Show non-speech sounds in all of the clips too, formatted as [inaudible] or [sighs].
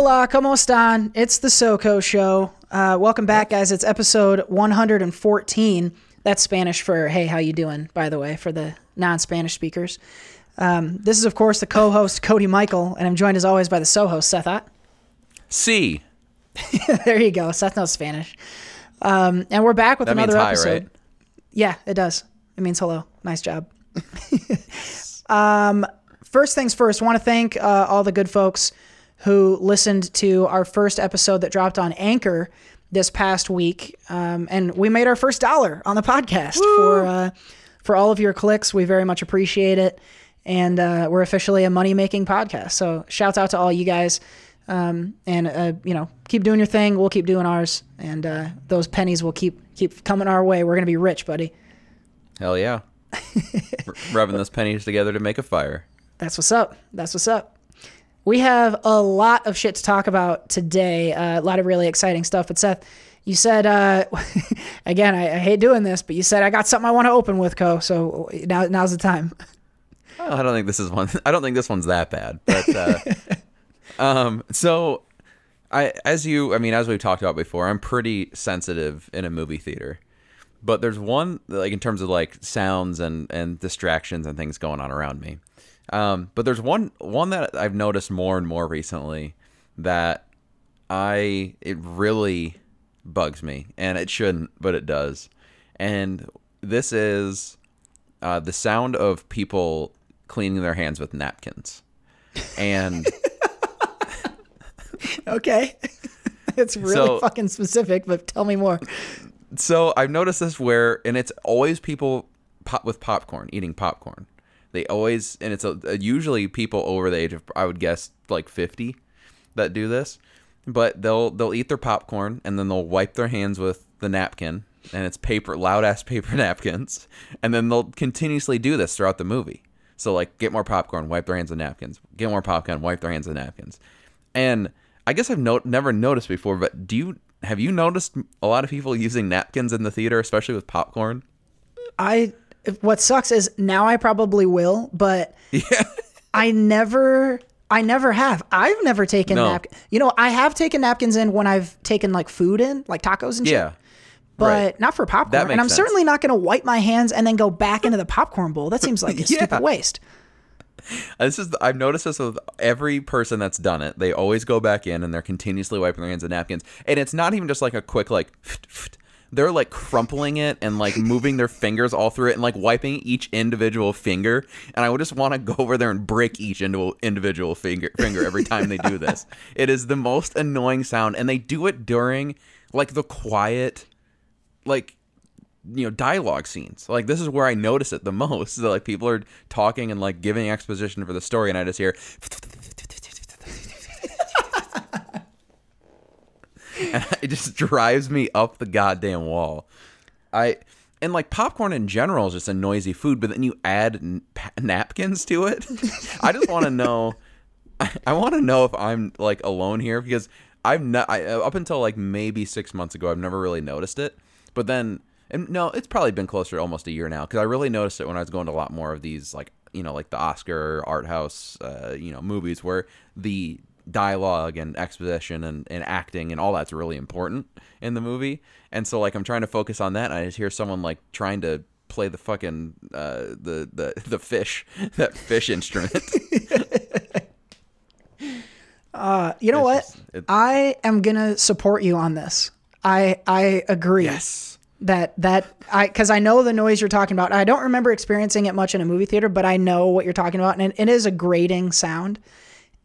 Hola, ¿cómo están? It's the SoCo Show. Uh, welcome back, guys. It's episode 114. That's Spanish for "Hey, how you doing?" By the way, for the non-Spanish speakers. Um, this is, of course, the co-host Cody Michael, and I'm joined as always by the so-host Seth Ott. C. [laughs] there you go. Seth knows Spanish. Um, and we're back with That means another hi, episode. right? Yeah, it does. It means hello. Nice job. [laughs] um, first things first, want to thank uh, all the good folks who listened to our first episode that dropped on Anchor this past week, um, and we made our first dollar on the podcast for uh, for all of your clicks. We very much appreciate it, and uh, we're officially a money making podcast. So shouts out to all you guys. Um, and uh, you know, keep doing your thing. We'll keep doing ours, and uh, those pennies will keep keep coming our way. We're gonna be rich, buddy. Hell yeah. R- [laughs] rubbing those pennies together to make a fire. That's what's up. That's what's up. We have a lot of shit to talk about today. Uh, a lot of really exciting stuff. But Seth, you said uh, [laughs] again, I, I hate doing this, but you said I got something I want to open with, Co. So now now's the time. Well, [laughs] I don't think this is one. [laughs] I don't think this one's that bad. But uh, um, so I, as you, I mean, as we've talked about before, I'm pretty sensitive in a movie theater. But there's one like in terms of like sounds and and distractions and things going on around me. Um, but there's one one that I've noticed more and more recently that I it really bugs me, and it shouldn't, but it does. And this is uh, the sound of people cleaning their hands with napkins. And [laughs] Okay. [laughs] it's really So- fucking specific, but tell me more. so I've noticed this where, and it's always people pop with popcorn, eating popcorn. They always, and it's a, usually people over the age of, I would guess, like fifty, that do this. But they'll they'll eat their popcorn and then they'll wipe their hands with the napkin, and it's paper, loud ass paper [laughs] napkins, and then they'll continuously do this throughout the movie. So like, get more popcorn, wipe their hands with napkins. Get more popcorn, wipe their hands with napkins. And I guess I've no- never noticed before, but do you have you noticed a lot of people using napkins in the theater, especially with popcorn? I what sucks is now I probably will, but Yeah. I never I never have. I've never taken No. napkins. You know, I have taken napkins in when I've taken like food in, like tacos and shit. Yeah. But right. not for popcorn. And I'm sense. certainly not going to wipe my hands and then go back into the popcorn bowl. That seems like a [laughs] Yeah. stupid waste. Uh, this is I've noticed this with every person that's done it. They always go back in and they're continuously wiping their hands with napkins. And it's not even just like a quick like [laughs] they're like crumpling it and like moving their fingers all through it and like wiping each individual finger. And I would just want to go over there and break each indi- individual finger finger every time they do this. [laughs] it is the most annoying sound and they do it during like the quiet like you know dialogue scenes like this is where i notice it the most so, like people are talking and like giving exposition for the story and i just hear and [laughs] it just drives me up the goddamn wall. I and like popcorn in general is just a noisy food but then you add n- napkins to it. [laughs] I just want to know i, I want to know if i'm like alone here because i've not I, up until like maybe six months ago i've never really noticed it. But then and no it's probably been closer to almost a year now because i really noticed it when i was going to a lot more of these like you know like the oscar art house uh, you know movies where the dialogue and exposition and, and acting and all that's really important in the movie and so like i'm trying to focus on that and i just hear someone like trying to play the fucking uh the the [laughs] the fish [laughs] that fish instrument [laughs] Uh, you know It's what? just- it- I am gonna support you on this. I I agree. yes That that I because I know the noise you're talking about. I don't remember experiencing it much in a movie theater, but I know what you're talking about, and it, it is a grating sound.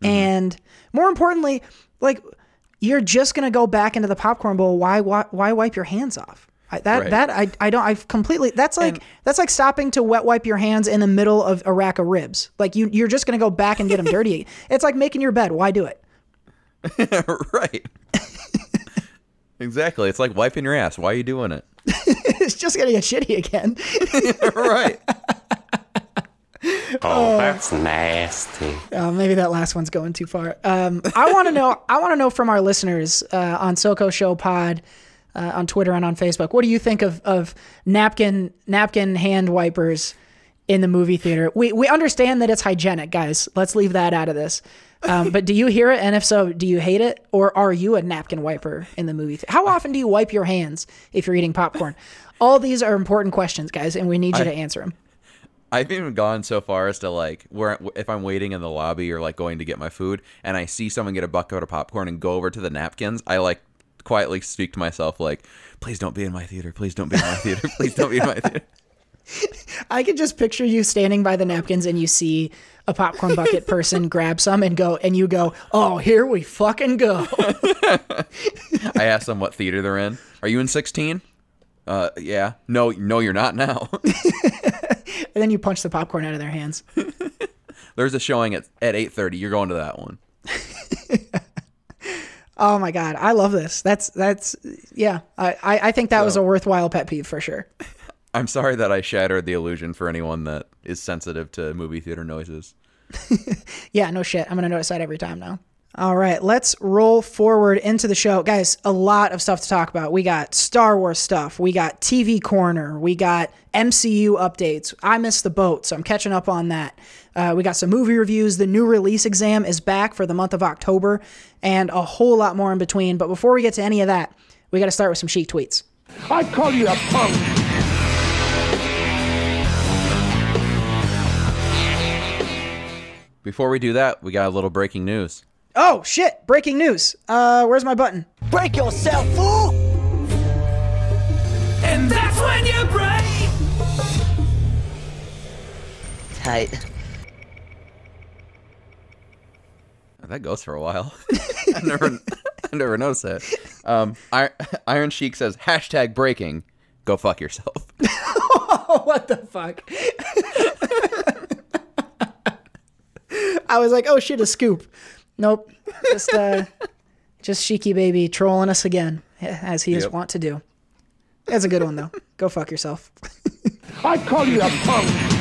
Mm-hmm. And more importantly, like you're just gonna go back into the popcorn bowl. Why why, why wipe your hands off? I, that Right. that I I don't I've completely that's like And- that's like stopping to wet wipe your hands in the middle of a rack of ribs. Like you you're just gonna go back and get them dirty. [laughs] It's like making your bed. Why do it? [laughs] right exactly it's like wiping your ass why are you doing it [laughs] it's just gonna get shitty again. right [laughs] Oh, that's nasty. Uh, maybe that last one's going too far. Um, [laughs] I want to know. I want to know from our listeners uh, on SoCo Show Pod, uh, on Twitter and on Facebook. What do you think of of napkin napkin hand wipers in the movie theater. We we understand that it's hygienic, guys. Let's leave that out of this. Um, but do you hear it? And if so, do you hate it? Or are you a napkin wiper in the movie? Th- How often do you wipe your hands if you're eating popcorn? All these are important questions, guys, and we need you to answer them. I've even gone so far as to like where if I'm waiting in the lobby or like going to get my food and I see someone get a bucket of popcorn and go over to the napkins, I like quietly speak to myself like, "Please don't be in my theater. Please don't be in my theater. [laughs] Please don't be in my theater." I could just picture you standing by the napkins and you see a popcorn bucket person [laughs] grab some and go, and you go, "Oh, here we fucking go." [laughs] I ask them what theater they're in. Are you in 16? Uh, yeah. No, no, you're not now. And then you punch the popcorn out of their hands. [laughs] There's a showing at at 8:30. You're going to that one. [laughs] Oh my god, I love this. That's that's yeah. I I, I think that was a worthwhile pet peeve for sure. [laughs] I'm sorry that I shattered the illusion for anyone that is sensitive to movie theater noises. Yeah, no shit. I'm gonna notice that every time now. All right, let's roll forward into the show, guys. A lot of stuff to talk about. We got Star Wars stuff. We got TV corner. We got MCU updates. I missed the boat, so I'm catching up on that. Uh, we got some movie reviews. The new release exam is back for the month of October, and a whole lot more in between. But before we get to any of that, we got to start with some Sheik tweets. I call you a punk. Before we do that, we got a little breaking news. Oh shit! Breaking news. Uh, where's my button? Break yourself, fool! And that's when you break. Tight. That goes for a while. [laughs] I never, I never noticed that. Um, Iron Sheik says hashtag breaking. Go fuck yourself. [laughs] what the fuck? [laughs] I was like, oh shit, a scoop. Nope. Just uh [laughs] just Sheiky baby trolling us again, as he is wont to do. That's a good one though. Go fuck yourself. [laughs] I call you a punk.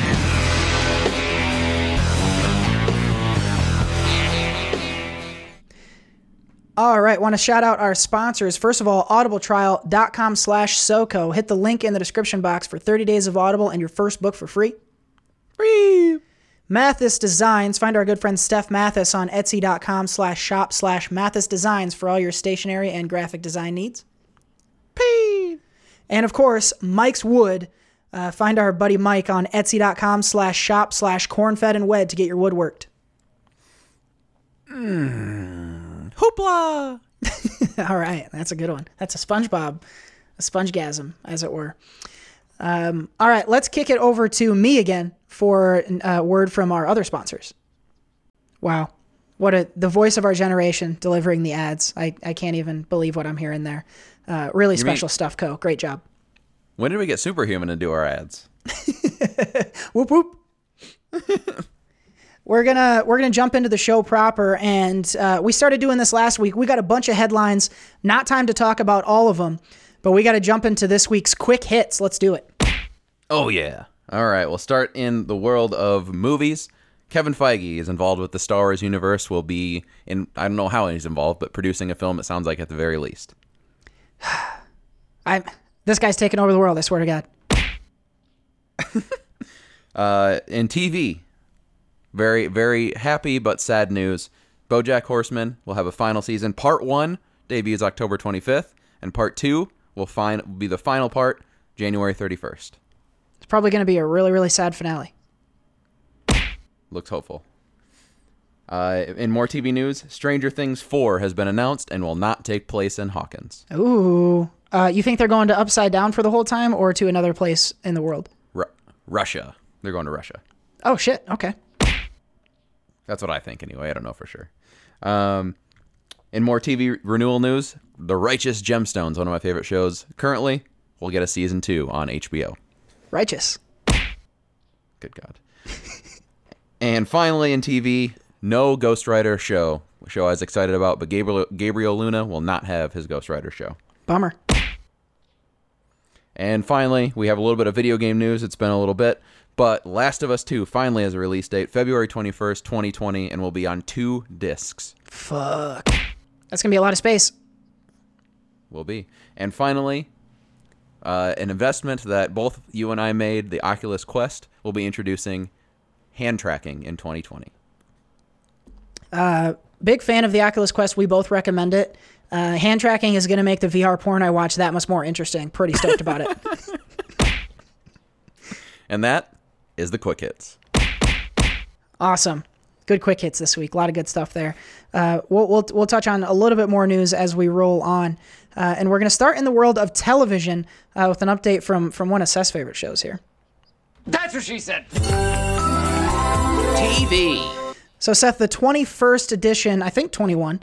All right, want to shout out our sponsors. First of all, audibletrial.com slash SoCo. Hit the link in the description box for 30 days of Audible and your first book for free. Free. Mathis Designs. Find our good friend Steph Mathis on etsy.com slash shop slash Mathis Designs for all your stationery and graphic design needs. P. And of course, Mike's Wood. Uh, find our buddy Mike on etsy.com slash shop slash cornfed and wed to get your wood worked. Hoopla! [laughs] All right, that's a good one. That's a SpongeBob, a spongegasm, as it were. Um, all right, let's kick it over to me again for a word from our other sponsors. Wow, what a the voice of our generation delivering the ads. I, I can't even believe what I'm hearing there. Uh, really mean- special stuff, Co. Great job. When did we get Superhuman to do our ads? [laughs] Whoop whoop. [laughs] we're gonna we're gonna jump into the show proper, and uh, we started doing this last week. We got a bunch of headlines. Not time to talk about all of them, but we got to jump into this week's quick hits. Let's do it. Oh yeah. All right. We'll start in the world of movies. Kevin Feige is involved with the Star Wars universe. Will be in. I don't know how he's involved, but producing a film. It sounds like at the very least. [sighs] I'm, this guy's taking over the world. I swear to God. [laughs] Uh, in TV, very very happy but sad news. BoJack Horseman will have a final season. Part one debuts October 25th, and part two will find be the final part January 31st. It's probably gonna be a really really sad finale. Looks hopeful. Uh, in more TV news, Stranger Things 4 has been announced and will not take place in Hawkins. Ooh. Uh, you think they're going to Upside Down for the whole time, or to another place in the world? Ru- Russia. They're going to Russia. Oh shit. Okay. That's what I think anyway. I don't know for sure. Um, in more TV renewal news, The Righteous Gemstones, one of my favorite shows, currently will get a season two on HBO. Righteous. Good God. [laughs] and finally, in TV, no Ghost Rider show. Show I was excited about, but Gabriel Gabriel Luna will not have his Ghost Rider show. Bummer. And finally, we have a little bit of video game news. It's been a little bit, but Last of Us 2 finally has a release date, February 21st, 2020, and will be on two discs. Fuck. That's gonna be a lot of space. Will be. And finally, uh, an investment that both you and I made, the Oculus Quest, will be introducing hand tracking in 2020. Big fan of the Oculus Quest. We both recommend it. Uh, hand tracking is going to make the VR porn I watch that much more interesting. Pretty stoked about it. [laughs] And that is the quick hits. Awesome. Good quick hits this week. A lot of good stuff there. Uh, we'll, we'll, we'll touch on a little bit more news as we roll on. Uh, and we're going to start in the world of television uh, with an update from, from one of Seth's favorite shows here. That's what she said. TV. So, Seth, the 21st edition, I think 21,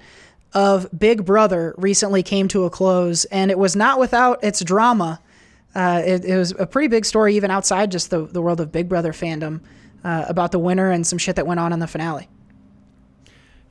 of Big Brother recently came to a close, and it was not without its drama. Uh, it, it was a pretty big story, even outside just the, the world of Big Brother fandom, uh, about the winner and some shit that went on in the finale.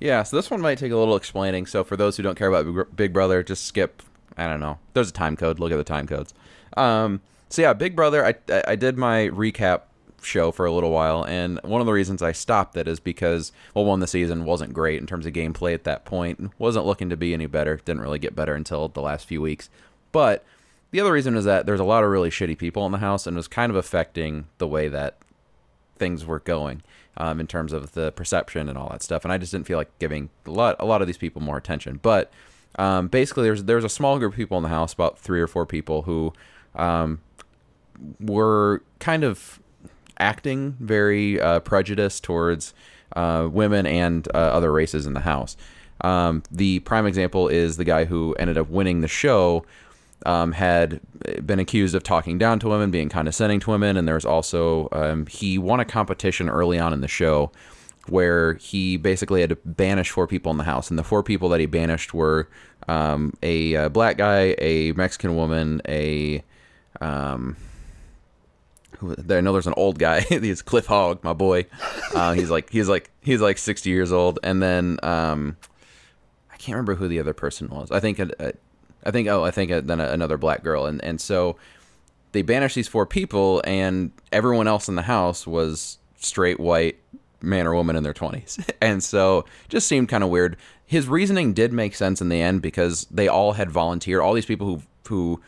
Yeah, so this one might take a little explaining. So for those who don't care about Big- Brother, just skip. I don't know. There's a time code. Look at the time codes. Um, so yeah, Big Brother. I I- did my recap show for a little while, and one of the reasons I stopped it is because well, one the season wasn't great in terms of gameplay at that point. wasn't looking to be any better. Didn't really get better until the last few weeks. But the other reason is that there's a lot of really shitty people in the house, and it was kind of affecting the way that things were going um, in terms of the perception and all that stuff. And I just didn't feel like giving a lot a lot of these people more attention. But um, basically, there's there's a small group of people in the house, about three or four people who um, were kind of acting very uh, prejudiced towards uh, women and uh, other races in the house. Um, the prime example is the guy who ended up winning the show. Um, had been accused of talking down to women, being condescending to women, and there's also um, he won a competition early on in the show where he basically had to banish four people in the house, and the four people that he banished were um, a, uh black guy, a Mexican woman, a um, I know there's an old guy. [laughs] he's Cliff Hogg, my boy. Uh, he's like he's like he's like 60 years old, and then um, I can't remember who the other person was. I think uh, I think oh I think uh, then another black girl, and and so they banished these four people, and everyone else in the house was straight white man or woman in their 20s, [laughs] and so just seemed kind of weird. His reasoning did make sense in the end because they all had volunteered. All these people who who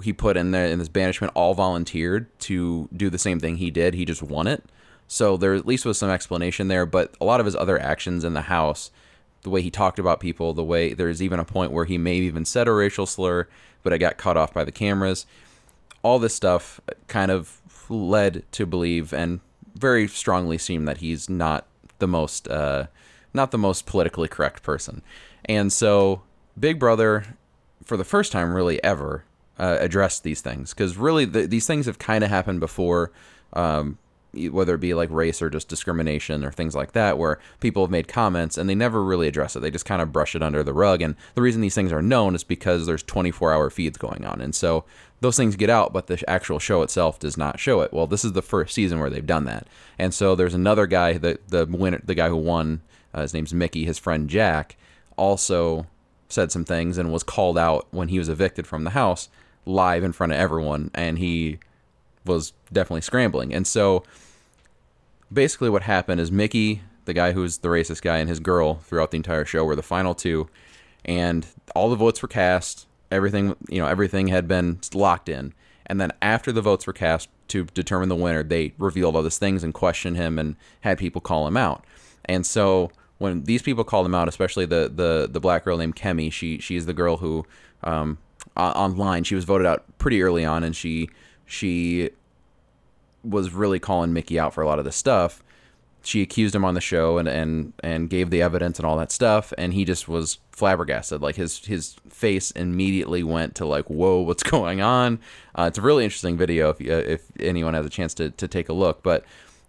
he put in there in this banishment all volunteered to do the same thing he did. He just won it. So there at least was some explanation there, but a lot of his other actions in the house, the way he talked about people, the way there's even a point where he may have even said a racial slur, but it got cut off by the cameras. All this stuff kind of led to believe and very strongly seem that he's not the most uh, not the most politically correct person. And so Big Brother for the first time really ever uh, addressed these things because really the, these things have kind of happened before um, whether it be like race or just discrimination or things like that where people have made comments and they never really address it. They just kind of brush it under the rug. And the reason these things are known is because there's 24 hour feeds going on. And so those things get out but the actual show itself does not show it. Well this is the first season where they've done that. And so there's another guy the the winner the guy who won uh, his name's Michie his friend Jack also said some things and was called out when he was evicted from the house live in front of everyone. And he was definitely scrambling. And so basically what happened is Michie the guy who's the racist guy and his girl throughout the entire show were the final two. And all the votes were cast. Everything you know everything had been locked in. And then after the votes were cast to determine the winner they revealed all these things and questioned him and had people call him out. And so when these people called him out especially the the the black girl named kemi she she's the girl who um online she was voted out pretty early on and she she was really calling Michie out for a lot of this stuff. She accused him on the show and and and gave the evidence and all that stuff, and he just was flabbergasted. Like his his face immediately went to like, "Whoa, what's [laughs] going on?" Uh, it's a really interesting video if you- if anyone has a chance to to take a look. But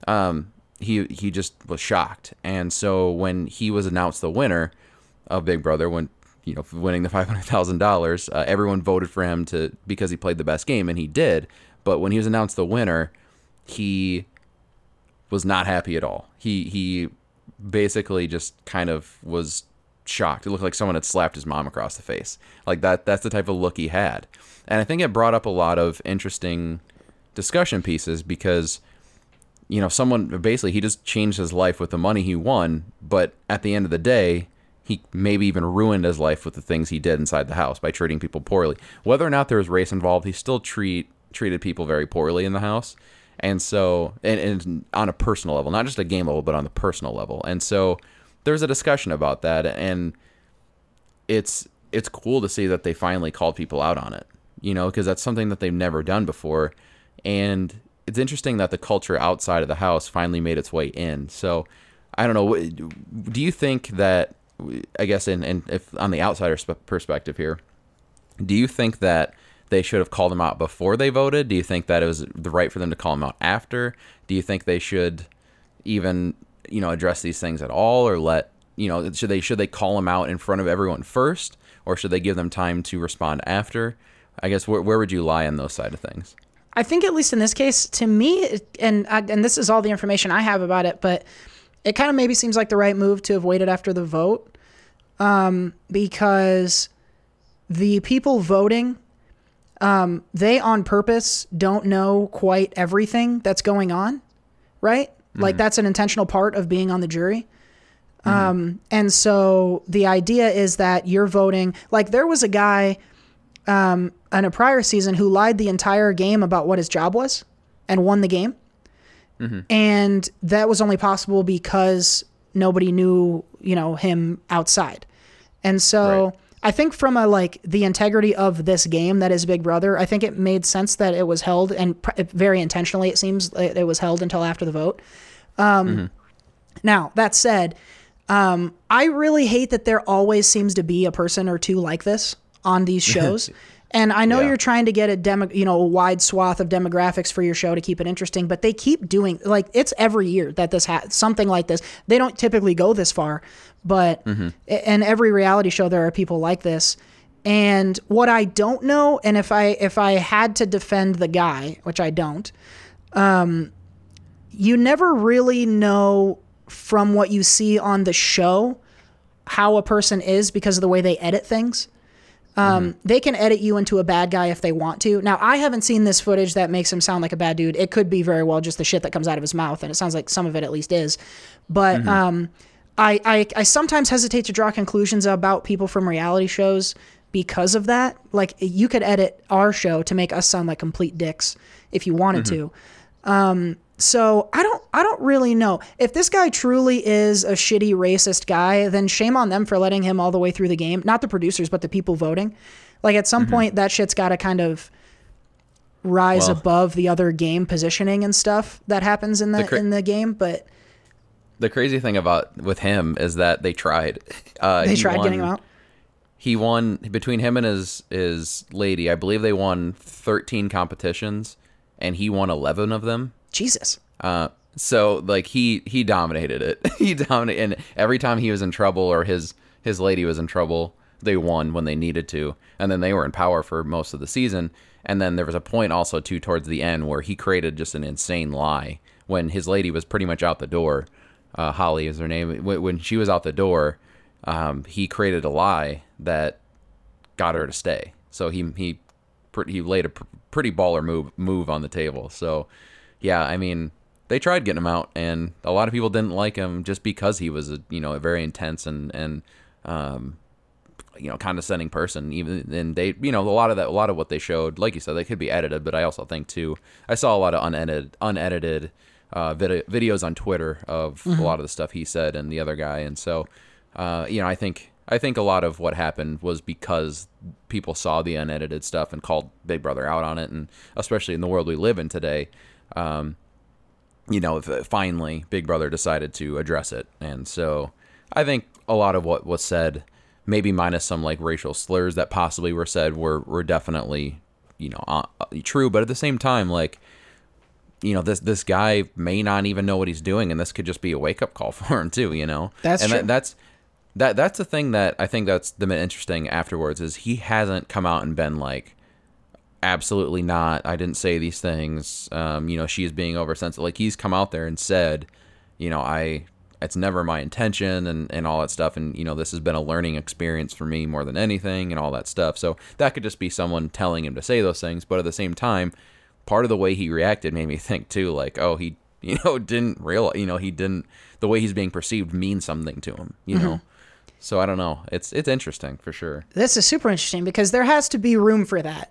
um, he he just was shocked, and so when he was announced the winner of Big Brother, when you know winning the five hundred thousand uh, dollars, everyone voted for him to because he played the best game, and he did. But when he was announced the winner, he was not happy at all. He he basically just kind of was shocked. It looked like someone had slapped his mom across the face. Like that that's the type of look he had. And I think it brought up a lot of interesting discussion pieces because you know, someone basically he just changed his life with the money he won, but at the end of the day, he maybe even ruined his life with the things he did inside the house by treating people poorly. Whether or not there was race involved, he still treat treated people very poorly in the house. And so, and, and on a personal level, not just a game level, but on the personal level. And so, there's a discussion about that, and it's it's cool to see that they finally called people out on it. You know, because that's something that they've never done before, and it's interesting that the culture outside of the house finally made its way in. So, I don't know. Do you think that? I guess in, in if on the outsider sp- perspective here, do you think that they should have called them out before they voted? Do you think that it was the right for them to call them out after? Do you think they should even you know address these things at all, or let you know should they should they call them out in front of everyone first, or should they give them time to respond after? I guess where where would you lie on those side of things? I think at least in this case, to me, and and this is all the information I have about it, but it kind of maybe seems like the right move to have waited after the vote, um, because the people voting, um, they on purpose don't know quite everything that's going on, right? Like that's an intentional part of being on the jury. Um, and so the idea is that you're voting. Like there was a guy um, in a prior season who lied the entire game about what his job was and won the game. And that was only possible because nobody knew, you know, him outside. And so Right. I think from a like the integrity of this game that is Big Brother, I think it made sense that it was held and pr- very intentionally it seems it it was held until after the vote. Um, Now, that said, um, I really hate that there always seems to be a person or two like this on these [laughs] shows. And I know Yeah. you're trying to get a demo, you know, a wide swath of demographics for your show to keep it interesting, but they keep doing like it's every year that this ha- something like this. They don't typically go this far, but mm-hmm. in every reality show there are people like this. And what I don't know, and if I if I had to defend the guy, which I don't, um, you never really know from what you see on the show how a person is because of the way they edit things. Um, They can edit you into a bad guy if they want to. Now, I haven't seen this footage that makes him sound like a bad dude. It could be very well just the shit that comes out of his mouth, and it sounds like some of it at least is. But um, I, I, I sometimes hesitate to draw conclusions about people from reality shows because of that. Like, you could edit our show to make us sound like complete dicks if you wanted to. So I don't I don't really know. If this guy truly is a shitty racist guy, then shame on them for letting him all the way through the game. Not the producers, but the people voting. Like at some point that shit's gotta kind of rise Well- above the other game positioning and stuff that happens in the, cra- in the game. But The crazy thing about with him is that they tried. Uh, they he tried getting him out. He won between him and his his lady. I believe they won 13 competitions, and he won 11 of them. Jesus. Uh, so like he he dominated it. [laughs] he dominated, and every time he was in trouble or his his lady was in trouble, they won when they needed to, and then they were in power for most of the season. And then there was a point also too towards the end where he created just an insane lie when his lady was pretty much out the door. Uh, Holly is her name. When she was out the door, um, he created a lie that got her to stay. So he he he laid a pr- pretty baller move move on the table. So yeah, I mean they tried getting him out, and a lot of people didn't like him just because he was a you know a very intense and and um, you know condescending person. Even and they you know a lot of that a lot of what they showed, like you said, they could be edited, but I also think too I saw a lot of unedited unedited uh, vid- videos on Twitter of a lot of the stuff he said and the other guy, and so uh, you know I think. I think a lot of what happened was because people saw the unedited stuff and called Big Brother out on it, and especially in the world we live in today, um, you know, finally Big Brother decided to address it. And so I think a lot of what was said, maybe minus some like racial slurs that possibly were said, were, were definitely, you know, uh, uh, true. But at the same time, like, you know, this this guy may not even know what he's doing, and this could just be a wake up call [laughs] for him too. You know, That's and true. That, that's that that's the thing that I think that's the interesting afterwards is he hasn't come out and been like, absolutely not. I didn't say these things. Um, you know, she is being oversensitive. Like he's come out there and said, you know, I it's never my intention and, and all that stuff. And, you know, this has been a learning experience for me more than anything and all that stuff. So that could just be someone telling him to say those things. But at the same time, part of the way he reacted made me [laughs] think too, like, oh, he, you know, [laughs] didn't realize, you know, he didn't, the way he's being perceived means something to him, you know? So I don't know. It's it's interesting for sure. this is super interesting because there has to be room for that.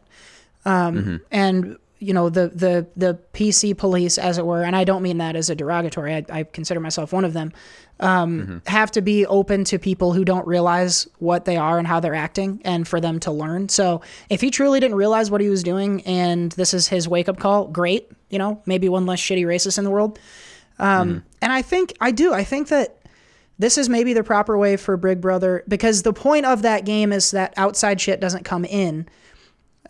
Um, And you know the the the PC police, as it were, and I don't mean that as a derogatory. I, I consider myself one of them. Um, Have to be open to people who don't realize what they are and how they're acting, and for them to learn. So if he truly didn't realize what he was doing, and this is his wake up call, great. You know, maybe one less shitty racist in the world. Um, And I think I do. I think that this is maybe the proper way for Big Brother because the point of that game is that outside shit doesn't come in.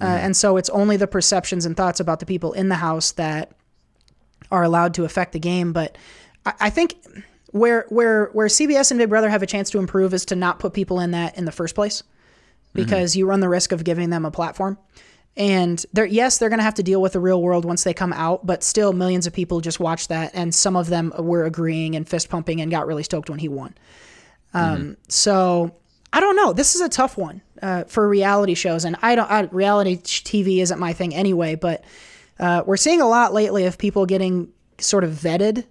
Uh, and so it's only the perceptions and thoughts about the people in the house that are allowed to affect the game. But I, I think where where where CBS and Big Brother have a chance to improve is to not put people in that in the first place, because you run the risk of giving them a platform. And they're yes, they're going to have to deal with the real world once they come out, but still, millions of people just watched that, and some of them were agreeing and fist pumping and got really stoked when he won. Um, So I don't know. This is a tough one uh, for reality shows, and I don't. I, reality TV isn't my thing anyway, but uh, we're seeing a lot lately of people getting sort of vetted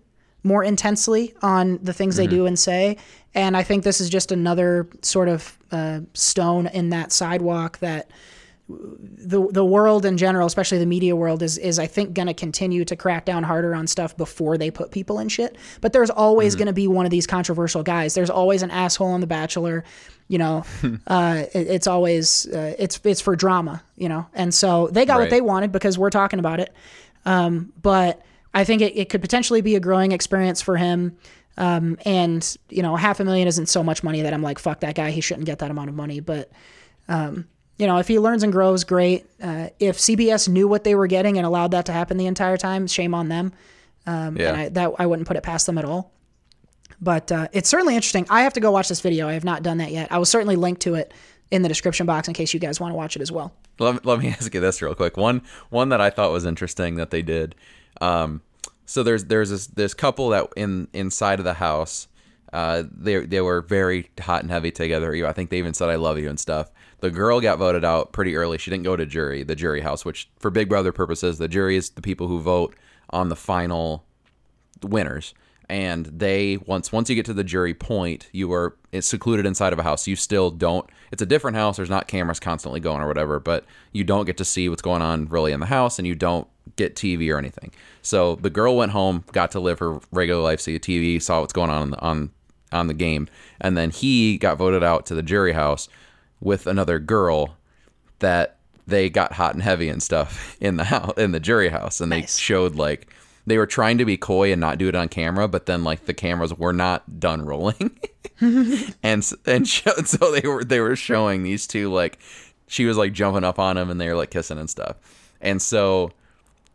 more intensely on the things they do and say, and I think this is just another sort of uh, stone in that sidewalk that the the world in general, especially the media world, is is I think going to continue to crack down harder on stuff before they put people in shit. But there's always going to be one of these controversial guys. There's always an asshole on The Bachelor. You know, [laughs] uh, it, it's always uh, it's it's for drama. You know, and so they got what they wanted because we're talking about it. Um, but I think it, it could potentially be a growing experience for him. Um, and you know, half a million isn't so much money that I'm like, fuck that guy. He shouldn't get that amount of money. But you know, if he learns and grows, great. Uh, if CBS knew what they were getting and allowed that to happen the entire time, shame on them. Um, Yeah. And I, that I wouldn't put it past them at all. But uh, it's certainly interesting. I have to go watch this video. I have not done that yet. I will certainly link to it in the description box in case you guys want to watch it as well. let, let me [laughs] ask you this real quick. One one that I thought was interesting that they did. Um, so there's there's this this couple that in inside of the house. Uh, they they were very hot and heavy together. I think they even said "I love you" and stuff. The girl got voted out pretty early. She didn't go to jury, the jury house, which for Big Brother purposes, the jury is the people who vote on the final winners. And they once once you get to the jury point you are it's secluded inside of a house. You still don't it's a different house. There's not cameras constantly going or whatever but you don't get to see what's going on really in the house and you don't get tv or anything. So the girl went home got to live her regular life see tv saw what's going on on, on the game. And then he got voted out to the jury house with another girl that they got hot and heavy and stuff [laughs] in the house in the jury house. And they Nice. showed like they were trying to be coy and not do it on camera but then like the cameras were not done rolling. [laughs] And and [laughs] show, so they were they were showing these two like she was like jumping up on him and they were like kissing and stuff. And so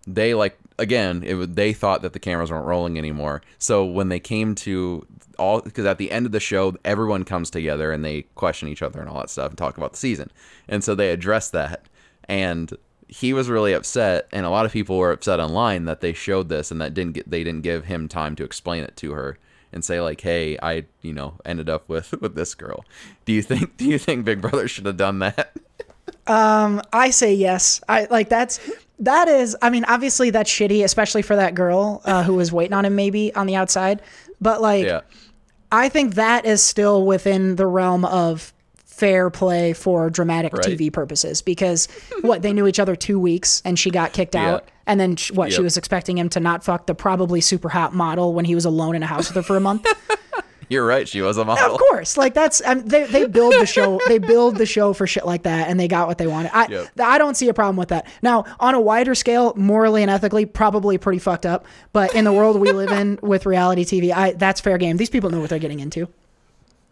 they like again it they thought that the cameras weren't rolling anymore. So when they came to all because at the end of the show everyone comes together and they question each other and all that stuff and talk about the season and so they addressed that and he was really upset and a lot of people were upset online that they showed this and that didn't get they didn't give him time to explain it to her and say like hey i you know ended up with [laughs] with this girl do you think do you think big brother should have done that [laughs] Um, I say yes. I like that's that is. I mean, obviously that's shitty, especially for that girl uh, who was waiting on him maybe on the outside. But like, yeah I think that is still within the realm of fair play for dramatic Right. TV purposes because what they knew each other two weeks and she got kicked Yeah. out and then sh- what she was expecting him to not fuck the probably super hot model when he was alone in a house with her for a month. [laughs] you're right she was a model of course, like that's I mean, they they build the show [laughs] they build the show for shit like that and they got what they wanted. I Yep. I don't see a problem with that. Now on a wider scale, morally and ethically, probably pretty fucked up. But in the world we live in [laughs] with reality TV, I that's fair game. These people know what they're getting into.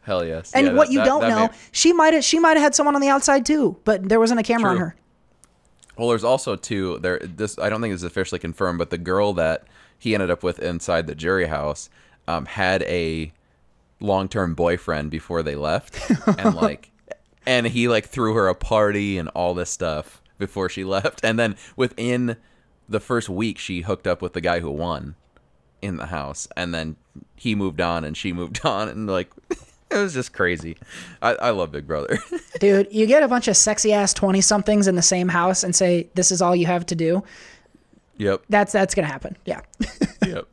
hell yes And Yeah, what that- you that- don't that know, may- she might have she might have had someone on the outside too, but there wasn't a camera on her. Well, there's also too there. This I don't think is officially confirmed, but the girl that he ended up with inside the jury house um, had a long-term boyfriend before they left, [laughs] and like, and he like threw her a party and all this stuff before she [laughs] left, and then within the first week, she hooked up with the guy who won in the house, and then he moved on and she [laughs] moved on, and like. It was just crazy. I, I love Big Brother. Dude, you get a bunch of sexy ass 20 somethings in the same house and say this is all you have to do. Yep. That's that's going to happen. Yeah. [laughs] Yep.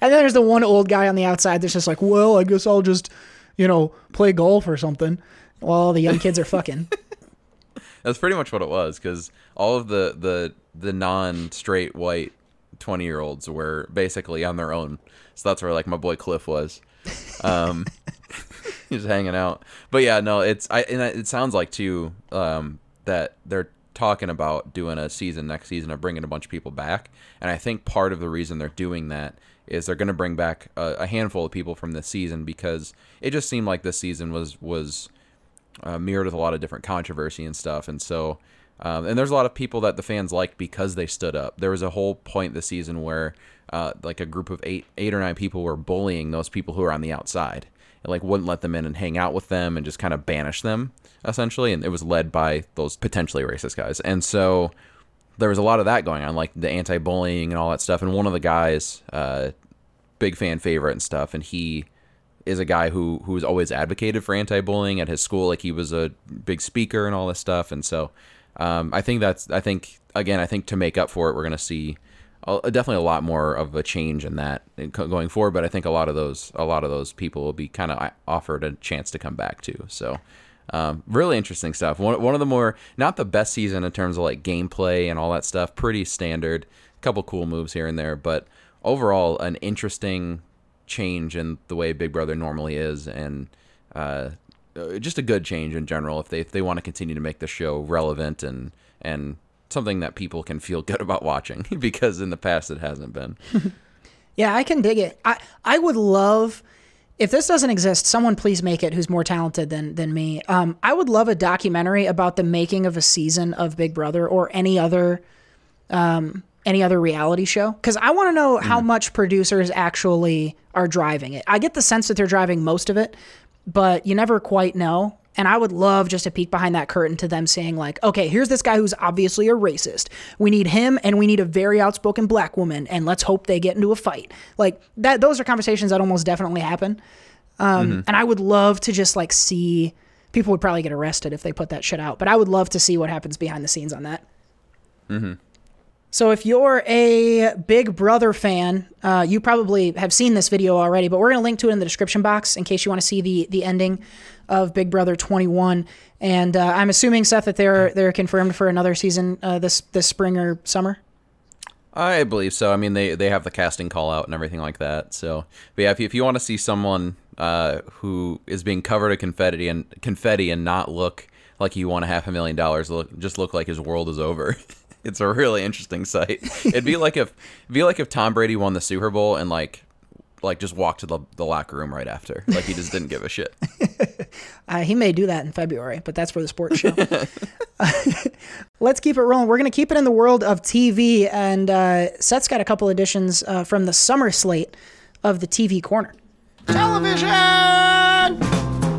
And then there's the one old guy on the outside that's just like, "Well, I guess I'll just you know, play golf or something while all the young kids are fucking. [laughs] [laughs] That's pretty much what it was because all of the the the non-straight white twenty year olds were basically on their own. So that's where like my boy Cliff was. Um, he's hanging out. But yeah, no, it's I and it sounds like too um, that they're talking about doing a season next season of bringing a bunch of people back. And I think part of the reason they're doing that is they're going to bring back a, a handful of people from this season because it just seemed like this season was was uh, mirrored with a lot of different controversy and stuff. And so, um, and there's a lot of people that the fans liked because they stood up. There was a whole point this season where uh, like a group of eight, eight or nine people were bullying those people who are on the outside, and like wouldn't let them in and hang out with them, and just kind of banish them essentially. And it was led by those potentially racist guys. And so there was a lot of that going on, like the anti-bullying and all that stuff. And one of the guys, uh, big fan favorite and stuff, and he is a guy who who's always advocated for anti-bullying at his school. Like he was a big speaker and all this stuff, and so um, I think that's I think again I think to make up for it, we're gonna see definitely a lot more of a change in that going forward. But I think a lot of those a lot of those people will be kind of offered a chance to come back too. So. Um, really interesting stuff. One, one of the more, not the best season in terms of like gameplay and all that stuff. Pretty standard. A couple cool moves here and there, but overall, an interesting change in the way Big Brother normally is, and uh, uh, just a good change in general. If they if they want to continue to make the show relevant and and something that people can feel good about watching, [laughs] because in the past it hasn't been. [laughs] yeah, I can dig it. I I would love. If this doesn't exist, someone please make it who's more talented than than me. Um, I would love a documentary about the making of a season of Big Brother or any other um, any other reality show because I want to know how Mm. much producers actually are driving it. I get the sense that they're driving most of it, but you never quite know. And I would love just a peek behind that curtain to them saying, like, okay, here's this guy who's obviously a racist. We need him and we need a very outspoken black woman, and let's hope they get into a fight. Like that those are conversations that almost definitely happen. Um, and I would love to just like see people would probably get arrested if they put that shit out, but I would love to see what happens behind the scenes on that. So if you're a Big Brother fan, uh, you probably have seen this video already, but we're going to link to it in the description box in case you want to see the the ending of Big Brother 21. And uh, I'm assuming Seth that they're they're confirmed for another season uh, this this spring or summer. I believe so. I mean, they they have the casting call out and everything like that. So, but yeah, if you, if you want to see someone uh, who is being covered in confetti and confetti and not look like he won a half a million dollars, look just look like his world is over. [laughs] it's a really interesting sight. [laughs] It'd be like if it'd be like if Tom Brady won the Super Bowl and like like just walked to the, the locker room right after, like he just didn't give a shit. [laughs] Uh, he may do that in February, but that's for the sports show. [laughs] [laughs] Let's keep it rolling. We're going to keep it in the world of TV, and uh, Seth's got a couple additions uh, from the summer slate of the TV corner. Television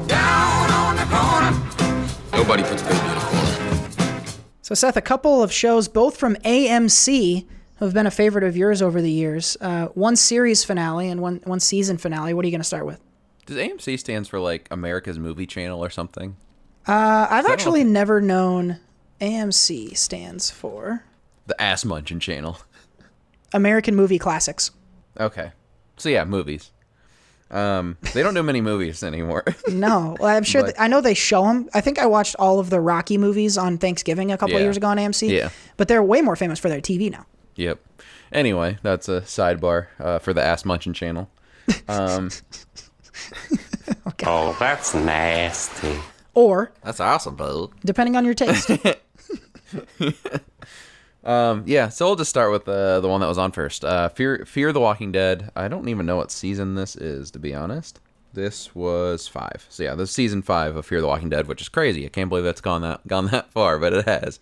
down on the Corner. Nobody puts baby in a corner. So, Seth, a couple of shows, both from AMC, have been a favorite of yours over the years. Uh, one series finale and one one season finale. What are you going to start with? Does AMC stands for like America's Movie Channel or something? Uh, I've actually never known AMC stands for The Ass Munching Channel. American Movie Classics. Okay. So yeah, movies. Um, they don't do many [laughs] movies anymore. No, well, I'm sure. But- I know they show them. I think I watched all of the Rocky movies on Thanksgiving a couple of Yeah. years ago on AMC. Yeah. but they're way more famous for their TV now. Yep. Anyway, that's a sidebar uh, for the Ass Munching Channel. Um, [laughs] Oh, that's nasty. Or that's awesome, bro. depending on your taste. [laughs] Um, yeah, so we'll just start with uh, the one that was on first. Uh, Fear, Fear the Walking Dead. I don't even know what season this is, to be honest. This was five. So yeah, this is season five of Fear the Walking Dead, which is crazy. I can't believe that's gone that gone that far, but it has.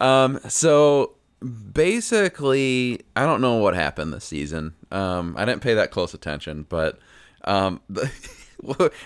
Um, so basically, I don't know what happened this season. Um, I didn't pay that close attention, but um, [laughs]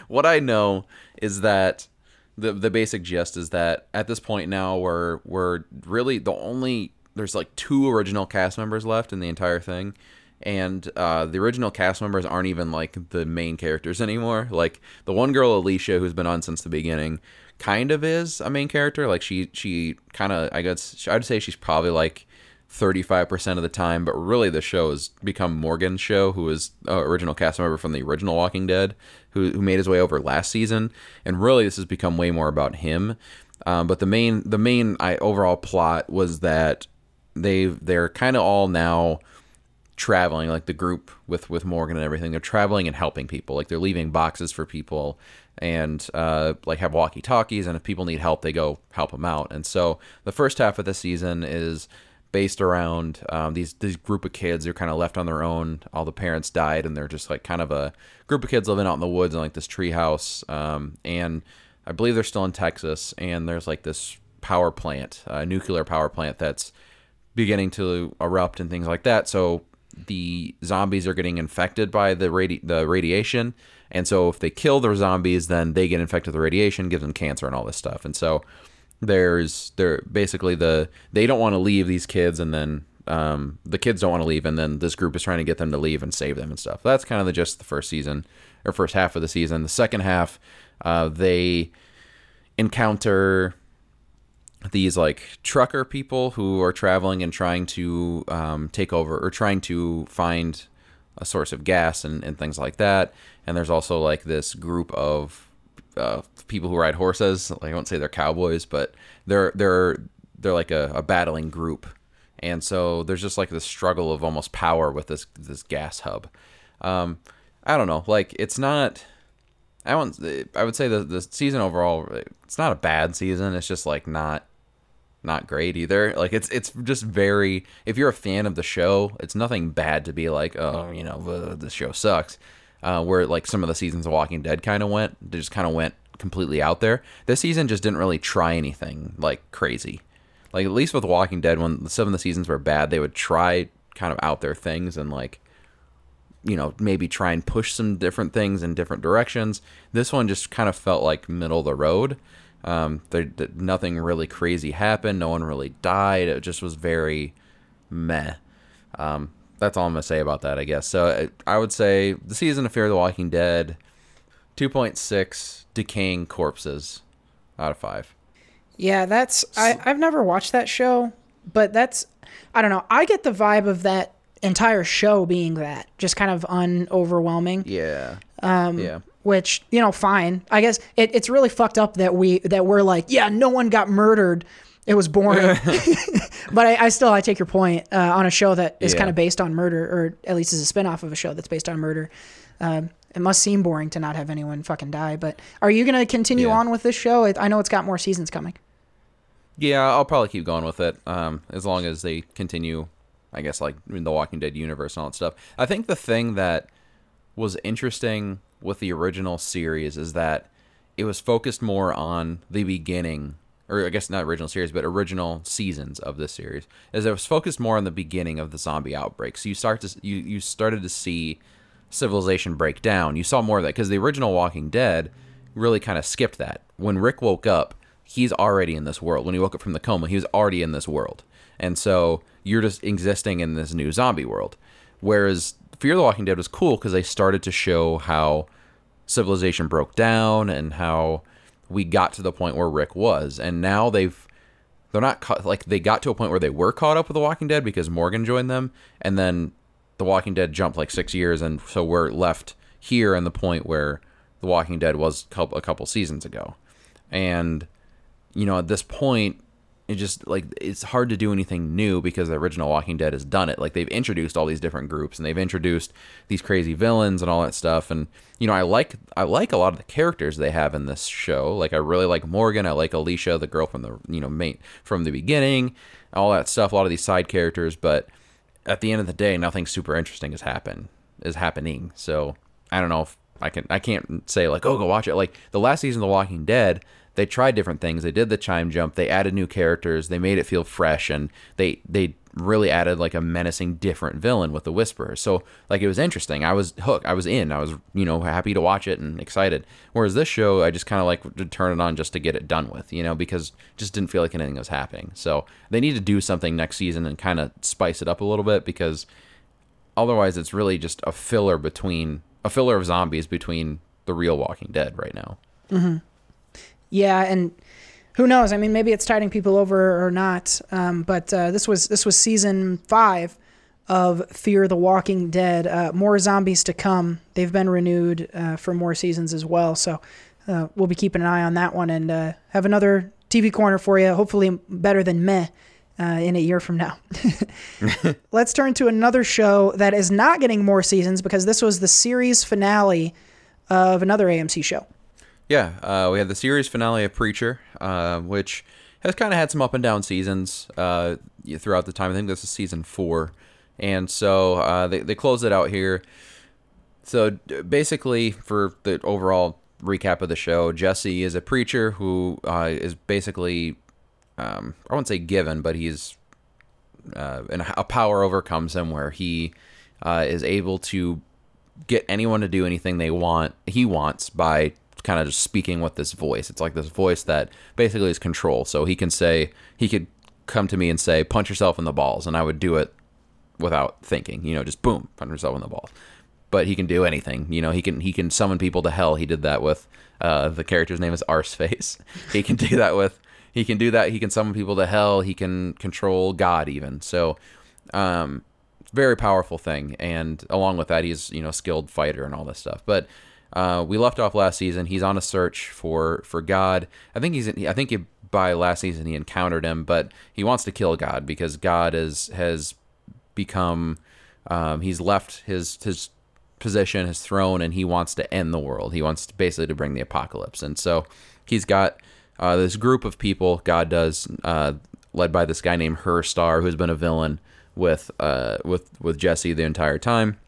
what I know is that the the basic gist is that at this point now we're we're really the only there's like two original cast members left in the entire thing. And uh, the original cast members aren't even like the main characters anymore. Like the one girl alicia who's been on since the beginning kind of is a main character. Like she she kind of i guess i'd say she's probably like 35% of the time, but really the show has become Morgan's show, who was uh, original cast member from the original Walking Dead, who, who made his way over last season. And really this has become way more about him. Um, but the main the main I, overall plot was that they they're kind of all now traveling like the group with with Morgan and everything they're traveling and helping people like they're leaving boxes for people and uh, like have walkie talkies and if people need help they go help them out and so the first half of the season is based around um, these these group of kids who are kind of left on their own. All the parents died and they're just like kind of a group of kids living out in the woods in like this tree house um, and I believe they're still in Texas and there's like this power plant a nuclear power plant that's beginning to erupt and things like that. So the zombies are getting infected by the radi- the radiation, and so if they kill their zombies, then they get infected with the radiation, gives them cancer and all this stuff. And so there's they're basically the they don't want to leave these kids, and then um, the kids don't want to leave, and then this group is trying to get them to leave and save them and stuff. That's kind of the just the first season or first half of the season. The second half, uh, they encounter these like trucker people who are traveling and trying to um, take over or trying to find a source of gas and, and things like that. And there's also like this group of uh, people who ride horses. I won't say they're cowboys, but they're they're they're like a, a battling group. And so there's just like this struggle of almost power with this this gas hub. Um, I don't know. Like it's not. I won't. I would say the the season overall, it's not a bad season. It's just like not not great either. Like it's it's just very. If you're a fan of the show, it's nothing bad to be like, oh, you know, the show sucks. Uh, where like some of the seasons of Walking Dead kind of went, they just kind of went completely out there. This season just didn't really try anything like crazy. Like at least with Walking Dead, when some of the seasons were bad, they would try kind of out there things and like you know maybe try and push some different things in different directions. This one just kind of felt like middle of the road. Um, there, nothing really crazy happened. No one really died. It just was very meh. Um, that's all I'm gonna say about that, I guess. So uh, I would say the season of Fear of the Walking Dead, 2.6 decaying corpses out of five. Yeah, that's I, I've never watched that show, but that's I don't know. I get the vibe of that entire show being that just kind of unoverwhelming. Yeah. Um, yeah. Which you know, fine. I guess it, it's really fucked up that we that we're like, yeah, no one got murdered. It was boring. [laughs] [laughs] but I, I still I take your point uh, on a show that is Yeah. kind of based on murder, or at least is a spinoff of a show that's based on murder. Um, it must seem boring to not have anyone fucking die. But are you gonna continue Yeah. on with this show? I know it's got more seasons coming. Yeah, I'll probably keep going with it. Um, as long as they continue, I guess, like in the Walking Dead universe and all that stuff. I think the thing that was interesting with the original series is that it was focused more on the beginning, or I guess not original series, but original seasons of this series. Is it was focused more on the beginning of the zombie outbreak. So you start to you you started to see civilization break down. You saw more of that because the original Walking Dead really kind of skipped that. When Rick woke up, he's already in this world. When he woke up from the coma, he was already in this world. And so you're just existing in this new zombie world. Whereas Fear the Walking Dead was cool because they started to show how civilization broke down and how we got to the point where Rick was. And now they've they're not caught, like they got to a point where they were caught up with the Walking Dead because Morgan joined them, and then the Walking Dead jumped like six years, and so we're left here in the point where the Walking Dead was a couple seasons ago, and you know at this point it just like it's hard to do anything new because the original Walking Dead has done it. Like they've introduced all these different groups and they've introduced these crazy villains and all that stuff. And you know, I like I like a lot of the characters they have in this show. Like I really like Morgan. I like Alicia, the girl from the you know mate from the beginning, all that stuff. A lot of these side characters, but at the end of the day, nothing super interesting has happened is happening. So I don't know if I can I can't say like oh go watch it. Like the last season of The Walking Dead, they tried different things. They did the time jump. They added new characters. They made it feel fresh, and they they really added like a menacing different villain with the Whisperer. So like it was interesting. I was hooked. I was in. I was you know happy to watch it and excited. Whereas this show, I just kind of like to turn it on just to get it done with, you know, because just didn't feel like anything was happening. So they need to do something next season and kind of spice it up a little bit because otherwise it's really just a filler between a filler of zombies between the real Walking Dead right now. Mm-hmm. Yeah, and who knows? I mean, maybe it's tiding people over or not. Um, but uh, this was this was season five of Fear the Walking Dead. Uh, more zombies to come. They've been renewed uh, for more seasons as well. So uh, we'll be keeping an eye on that one and uh, have another TV corner for you. Hopefully better than meh. Uh, in a year from now. [laughs] [laughs] Let's turn to another show that is not getting more seasons because this was the series finale of another AMC show. Yeah, uh, we had the series finale of Preacher, uh, which has kind of had some up and down seasons uh, throughout the time. I think this is season four, and so uh, they they closed it out here. So basically, for the overall recap of the show, Jesse is a preacher who uh, is basically, um, I wouldn't say given, but he's uh, and a power overcomes him where he is able to get anyone to do anything they want he wants by kind of just speaking with this voice. It's like this voice that basically is control. So he can say he could come to me and say punch yourself in the balls and i would do it without thinking you know just boom punch yourself in the balls. But he can do anything you know he can he can summon people to hell. He did that with uh, the character's name is arseface [laughs] he can do that with he can do that he can summon people to hell. He can control god even. So um very powerful thing. And along with that he's you know skilled fighter and all this stuff. But uh, we left off last season. He's on a search for for god. I think he's i think he, by last season he encountered him but he wants to kill god because god is has become um, he's left his his position his throne and he wants to end the world. He wants to basically to bring the apocalypse. And so he's got uh, this group of people god does uh, led by this guy named Herr Starr who's been a villain with uh with with Jesse the entire time.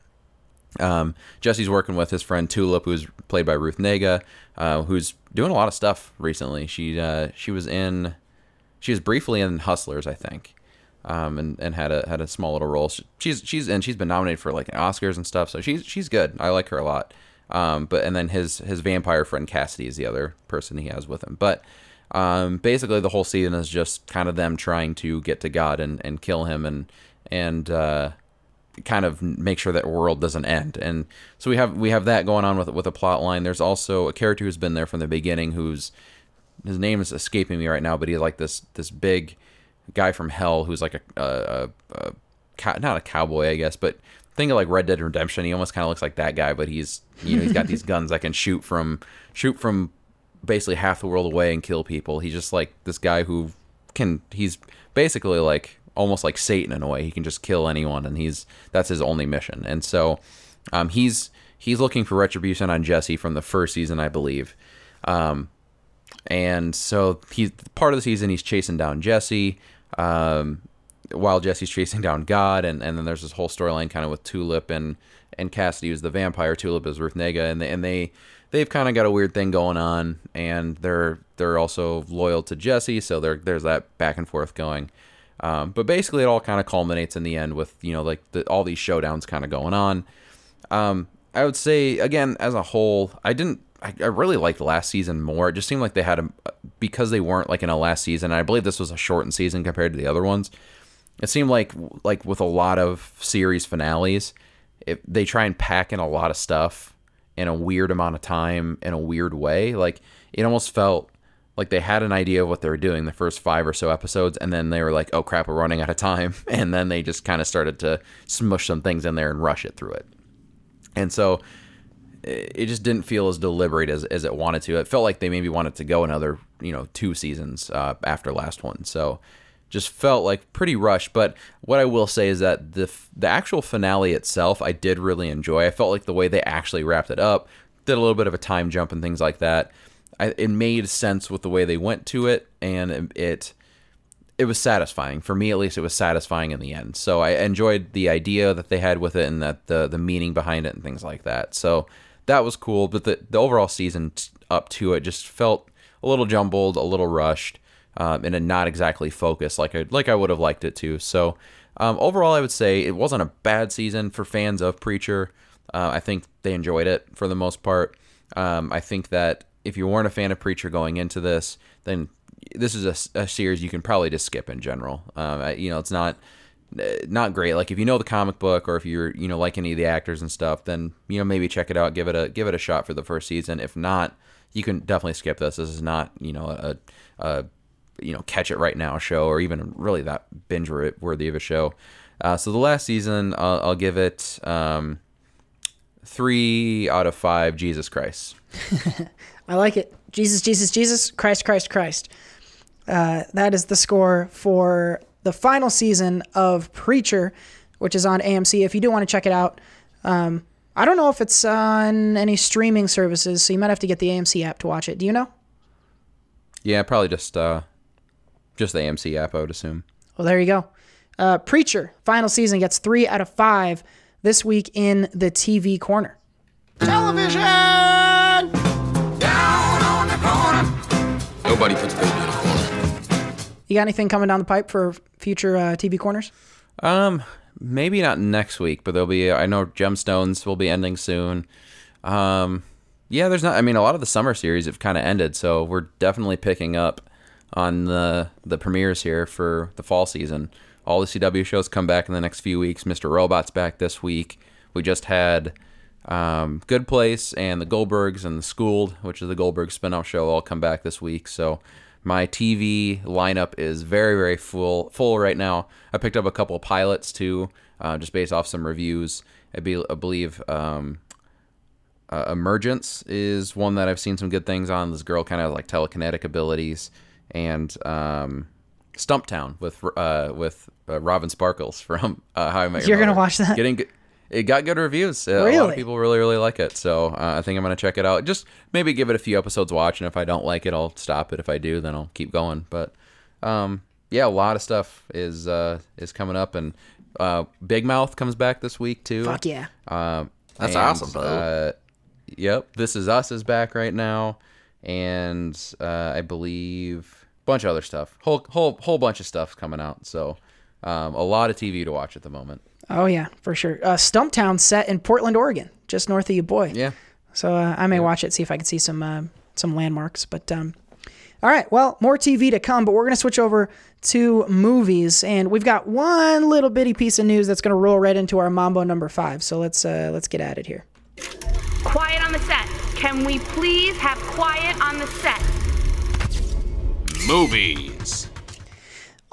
Um, Jesse's working with his friend Tulip, who's played by Ruth Negga, uh, who's doing a lot of stuff recently. She uh, she was in, she was briefly in Hustlers, I think, um, and, and had a had a small little role. She's she's and she's been nominated for like Oscars and stuff, so she's she's good. I like her a lot. Um, but and then his his vampire friend Cassidy is the other person he has with him. But um, basically, the whole season is just kind of them trying to get to God and, and kill him and and uh, kind of make sure that world doesn't end. And so we have we have that going on with with a plot line. There's also a character who's been there from the beginning, who's his name is escaping me right now, but he's like this this big guy from hell who's like a, a, a, a not a cowboy, I guess, but think of like Red Dead Redemption. He almost kind of looks like that guy, but he's you know he's got these [laughs] guns that can shoot from shoot from basically half the world away and kill people. He's just like this guy who can he's basically like almost like Satan in a way. He can just kill anyone, and he's that's his only mission. And so um, he's he's looking for retribution on Jesse from the first season, I believe. Um, and so he's part of the season he's chasing down Jesse, um, while Jesse's chasing down God, and, and then there's this whole storyline kind of with Tulip and and Cassidy who's the vampire, Tulip is Ruth Negga, and they, and they they've kind of got a weird thing going on, and they're they're also loyal to Jesse, so there there's that back and forth going. Um, but basically, it all kind of culminates in the end with you know like the, all these showdowns kind of going on. Um, I would say again as a whole, I didn't. I, I really liked last season more. It just seemed like they had a because they weren't like in a last season. I believe this was a shortened season compared to the other ones. It seemed like like with a lot of series finales, if they try and pack in a lot of stuff in a weird amount of time in a weird way. Like it almost felt like they had an idea of what they were doing the first five or so episodes and then they were like oh crap we're running out of time. [laughs] And then they just kind of started to smush some things in there and rush it through it. And so it just didn't feel as deliberate as, as it wanted to. It felt like they maybe wanted to go another you know two seasons uh, after last one. So just felt like pretty rushed. But what i will say is that the the actual finale itself i did really enjoy. I felt like the way they actually wrapped it up did a little bit of a time jump and things like that I, it made sense with the way they went to it, and it it was satisfying for me at least. It was satisfying in the end. So I enjoyed the idea that they had with it, and that the the meaning behind it, and things like that. So that was cool. But the the overall season up to it just felt a little jumbled, a little rushed, um, and not exactly focused like I like I would have liked it to. So um, overall, I would say it wasn't a bad season for fans of Preacher. Uh, I think they enjoyed it for the most part. Um, I think that if you weren't a fan of Preacher going into this, then this is a, a series you can probably just skip in general. Um, you know, it's not not great. Like if you know the comic book or if you're you know like any of the actors and stuff, then you know maybe check it out, give it a give it a shot for the first season. If not, you can definitely skip this. This is not you know a, a you know catch it right now show or even really that binge worthy of a show. Uh, so the last season, I'll, I'll give it um, three out of five. Jesus Christ. [laughs] I like it. Jesus, Jesus, Jesus, Christ, Christ, Christ. Uh, that is the score for the final season of Preacher, which is on AMC. If you do want to check it out, um, I don't know if it's on any streaming services, so you might have to get the AMC app to watch it. Do you know? Yeah, probably just uh, just the AMC app, I would assume. Well, there you go. Uh, Preacher, final season gets three out of five this week in the TV corner. Television! Down on the corner. Nobody puts baby in a corner. You got anything coming down the pipe for future uh, TV corners? Um, maybe not next week, but there'll be. I know Gemstones will be ending soon. Um, yeah, there's not. I mean, a lot of the summer series have kind of ended, so we're definitely picking up on the the premieres here for the fall season. All the CW shows come back in the next few weeks. Mr. Robot's back this week. We just had um, Good Place and the Goldbergs and the Schooled, which is the Goldberg spinoff show, all come back this week. So my TV lineup is very, very full full right now. I picked up a couple pilots too, uh, just based off some reviews. I, be, I believe um, uh, Emergence is one that I've seen some good things on. This girl kind of like telekinetic abilities, and um, Stumptown with uh, with uh, Robin Sparkles [laughs] from uh, How I Met Your You're gonna watch that? Getting good. It got good reviews. Uh, A lot Really? of people really, really like it. So uh, I think I'm gonna check it out. Just maybe give it a few episodes watch, and if I don't like it, I'll stop it. If I do, then I'll keep going. But um, yeah, a lot of stuff is uh, is coming up, and uh, Big Mouth comes back this week too. Fuck yeah. Um, That's and, awesome, bro. Uh, yep, This Is Us is back right now, and uh, I believe a bunch of other stuff. Whole whole whole bunch of stuff coming out. So um, a lot of TV to watch at the moment. Oh yeah, for sure. Uh, Stumptown set in Portland, Oregon, just north of you, boy. Yeah. So uh, I may watch it, see if I can see some uh, some landmarks. But um, all right, well, more TV to come. But we're gonna switch over to movies, and we've got one little bitty piece of news that's gonna roll right into our Mambo number five. So let's uh, let's get at it here. Quiet on the set. Can we please have quiet on the set? Movies.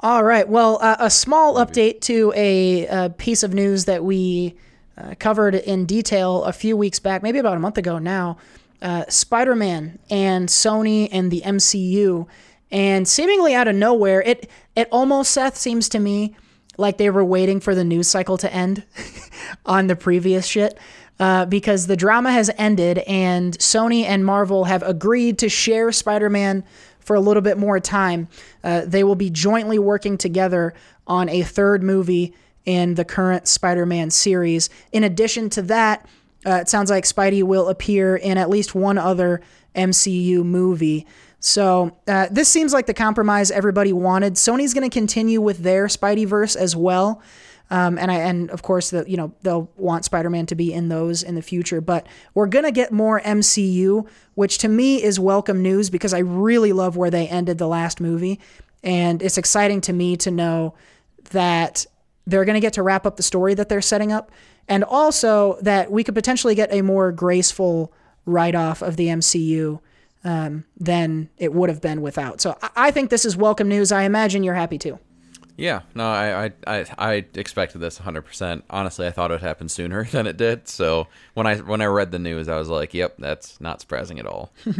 All right. Well, uh, a small update to a, uh piece of news that we uh, covered in detail a few weeks back, maybe about a month ago now. Uh, Spider Man and Sony and the MCU. And seemingly out of nowhere, it, it almost, Seth, seems to me like they were waiting for the news cycle to end [laughs] on the previous shit. Uh, because the drama has ended and Sony and Marvel have agreed to share Spider Man for a little bit more time. Uh, they will be jointly working together on a third movie in the current Spider Man series. In addition to that, uh, it sounds like Spidey will appear in at least one other MCU movie. So uh, this seems like the compromise everybody wanted. Sony's going to continue with their Spideyverse as well. Um, and I and of course the you know they'll want Spider-Man to be in those in the future, but we're gonna get more MCU, which to me is welcome news because I really love where they ended the last movie, and it's exciting to me to know that they're gonna get to wrap up the story that they're setting up, and also that we could potentially get a more graceful write-off of the MCU um, than it would have been without. So I- I think this is welcome news. I imagine you're happy too. Yeah, no, I, I, I, expected this 100%. Honestly, I thought it would happen sooner [laughs] than it did. So when I when I read the news, I was like, "Yep, that's not surprising at all." [laughs]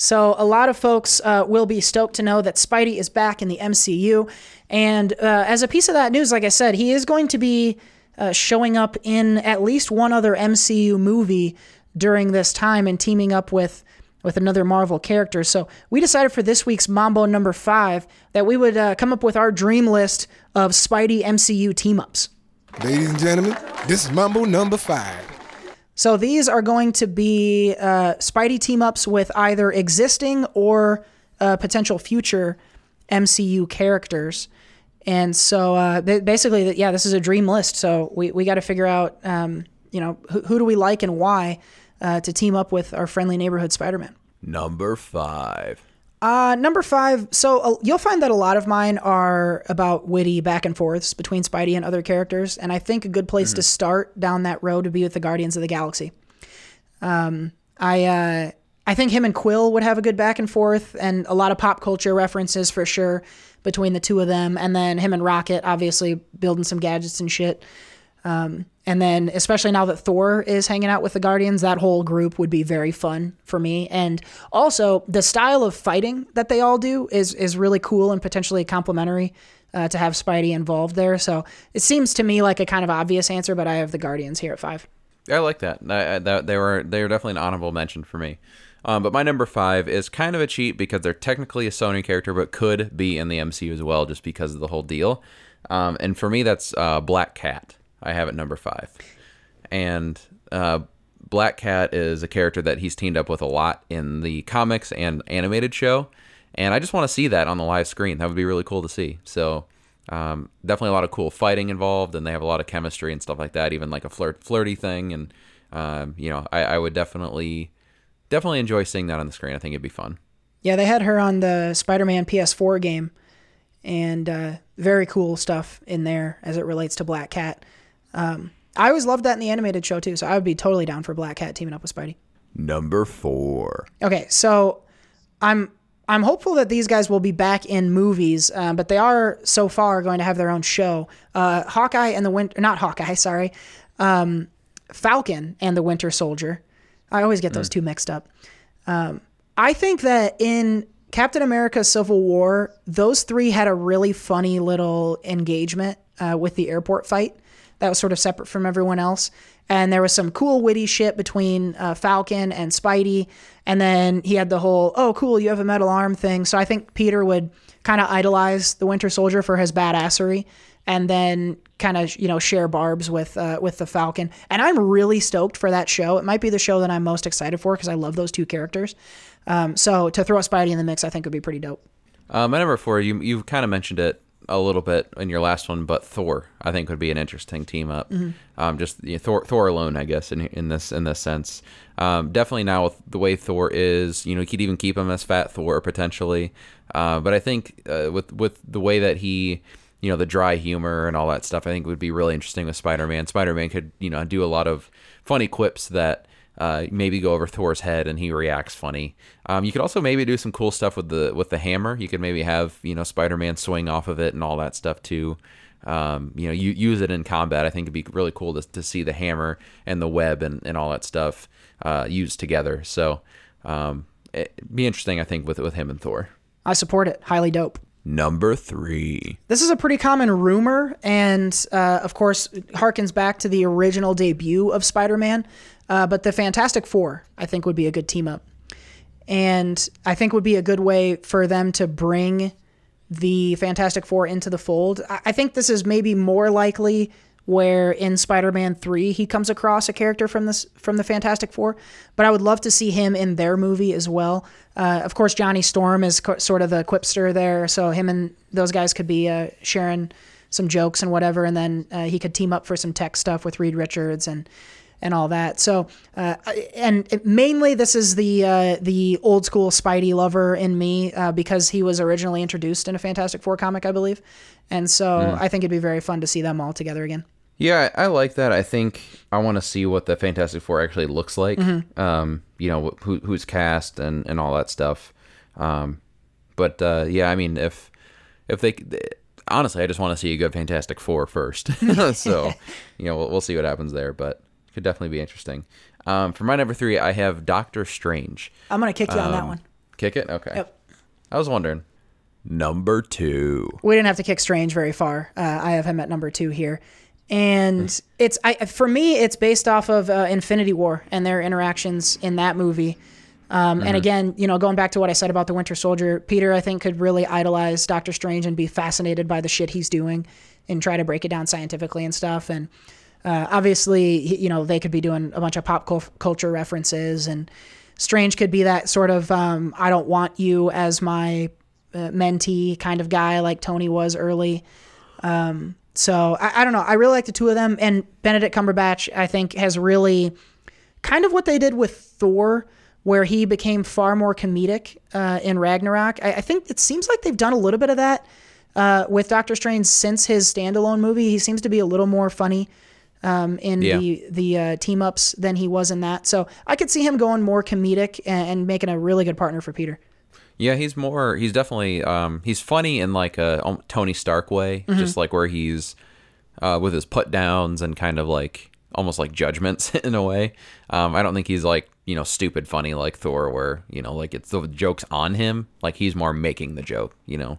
So a lot of folks uh, will be stoked to know that Spidey is back in the MCU, and uh, as a piece of that news, like I said, he is going to be uh, showing up in at least one other MCU movie during this time and teaming up with with another Marvel character. So we decided for this week's Mambo number five that we would uh, come up with our dream list of Spidey MCU team ups. Ladies and gentlemen, this is Mambo number five. So these are going to be uh, Spidey team ups with either existing or uh, potential future MCU characters. And so uh, basically, yeah, this is a dream list. So we, we got to figure out, um, you know, who, who do we like and why uh, to team up with our friendly neighborhood Spider Man. Number five. Uh, number five. So uh, you'll find that a lot of mine are about witty back and forths between Spidey and other characters, and I think a good place to start down that road would be with the Guardians of the Galaxy. Um, I uh, I think him and Quill would have a good back and forth, and a lot of pop culture references for sure between the two of them. And then him and Rocket, obviously building some gadgets and shit. Um, and then, especially now that Thor is hanging out with the Guardians, that whole group would be very fun for me. And also, the style of fighting that they all do is is really cool and potentially complementary uh, to have Spidey involved there. So it seems to me like a kind of obvious answer, but I have the Guardians here at five. I like that. I, I, that they were they were definitely an honorable mention for me. Um, but my number five is kind of a cheat because they're technically a Sony character, but could be in the MCU as well, just because of the whole deal. Um, and for me, that's uh, Black Cat. I have it number five, and uh, Black Cat is a character that he's teamed up with a lot in the comics and animated show, and I just want to see that on the live screen. That would be really cool to see. So. Um, definitely a lot of cool fighting involved, and they have a lot of chemistry and stuff like that. Even like a flirt, flirty thing, and um, you know, I, I would definitely definitely enjoy seeing that on the screen. I think it'd be fun. Yeah, they had her on the Spider-Man PS4 game, and uh, very cool stuff in there as it relates to Black Cat. Um, I always loved that in the animated show too, so I would be totally down for Black Cat teaming up with Spidey. Number four. Okay, so I'm I'm hopeful that these guys will be back in movies, um, but they are so far going to have their own show. Uh, Hawkeye and the Winter, not Hawkeye, sorry, um, Falcon and the Winter Soldier. I always get those two mixed up. Um, I think that in Captain America: Civil War, those three had a really funny little engagement uh, with the airport fight that was sort of separate from everyone else. And there was some cool, witty shit between uh, Falcon and Spidey. And then he had the whole, oh, cool, you have a metal arm thing. So I think Peter would kind of idolize the Winter Soldier for his badassery and then kind of, you know, share barbs with, uh, with the Falcon. And I'm really stoked for that show. It might be the show that I'm most excited for because I love those two characters. Um, so to throw Spidey in the mix, I think would be pretty dope. My number four, you you kind of mentioned it a little bit in your last one, but Thor, I think, would be an interesting team up. Um, just you know, Thor, Thor alone, I guess, in in this in this sense. Um, definitely now with the way Thor is, you know, you could even keep him as Fat Thor potentially. Uh, but I think uh, with with the way that he, you know, the dry humor and all that stuff, I think would be really interesting with Spider Man. Spider Man could, you know, do a lot of funny quips that uh, maybe go over Thor's head and he reacts funny. Um, you could also maybe do some cool stuff with the with the hammer. You could maybe have you know Spider-Man swing off of it and all that stuff too. Um, you know, you use it in combat. I think it'd be really cool to, to see the hammer and the web and, and all that stuff uh, used together. So um, it'd be interesting, I think, with with him and Thor. I support it. Highly dope. Number three. This is a pretty common rumor, and uh, of course, harkens back to the original debut of Spider Man. Uh, but the Fantastic Four, I think, would be a good team up. And I think would be a good way for them to bring the Fantastic Four into the fold. I, I think this is maybe more likely where in Spider-Man 3 he comes across a character from this from the Fantastic Four, but I would love to see him in their movie as well. Uh, of course, Johnny Storm is co- sort of the quipster there, so him and those guys could be uh, sharing some jokes and whatever, and then uh, he could team up for some tech stuff with Reed Richards and and all that. So, uh, and mainly this is the uh, the old school Spidey lover in me uh, because he was originally introduced in a Fantastic Four comic, I believe, and so I think it'd be very fun to see them all together again. Yeah, I like that. I think I want to see what the Fantastic Four actually looks like. Um, you know, who, who's cast and, and all that stuff. Um, but uh, yeah, I mean, if if they honestly, I just want to see a good Fantastic Four first. [laughs] so [laughs] you know, we'll, we'll see what happens there. But could definitely be interesting. Um, for my number three, I have Doctor Strange. I'm gonna kick you on that Um, one. Kick it. Okay. Yep. I was wondering. Number two. We didn't have to kick Strange very far. Uh, I have him at number two here, and it's I for me it's based off of uh, Infinity War and their interactions in that movie. Um, And again, you know, going back to what I said about the Winter Soldier, Peter I think could really idolize Doctor Strange and be fascinated by the shit he's doing and try to break it down scientifically and stuff. And uh, obviously, you know, they could be doing a bunch of pop culture references, and Strange could be that sort of um, I don't want you as my uh, mentee kind of guy like Tony was early. Um, so I, I don't know. I really like the two of them, and Benedict Cumberbatch I think has really kind of what they did with Thor, where he became far more comedic uh, in Ragnarok. I, I think it seems like they've done a little bit of that uh, with Doctor Strange since his standalone movie. He seems to be a little more funny um, in Yeah. the the uh, team ups than he was in that. So I could see him going more comedic and, and making a really good partner for Peter. Yeah, he's more. He's definitely. Um, he's funny in like a um, Tony Stark way, just like where he's uh, with his put downs and kind of like almost like judgments [laughs] in a way. Um, I don't think he's like you know stupid funny like Thor, where you know like it's the jokes on him. Like he's more making the joke. You know.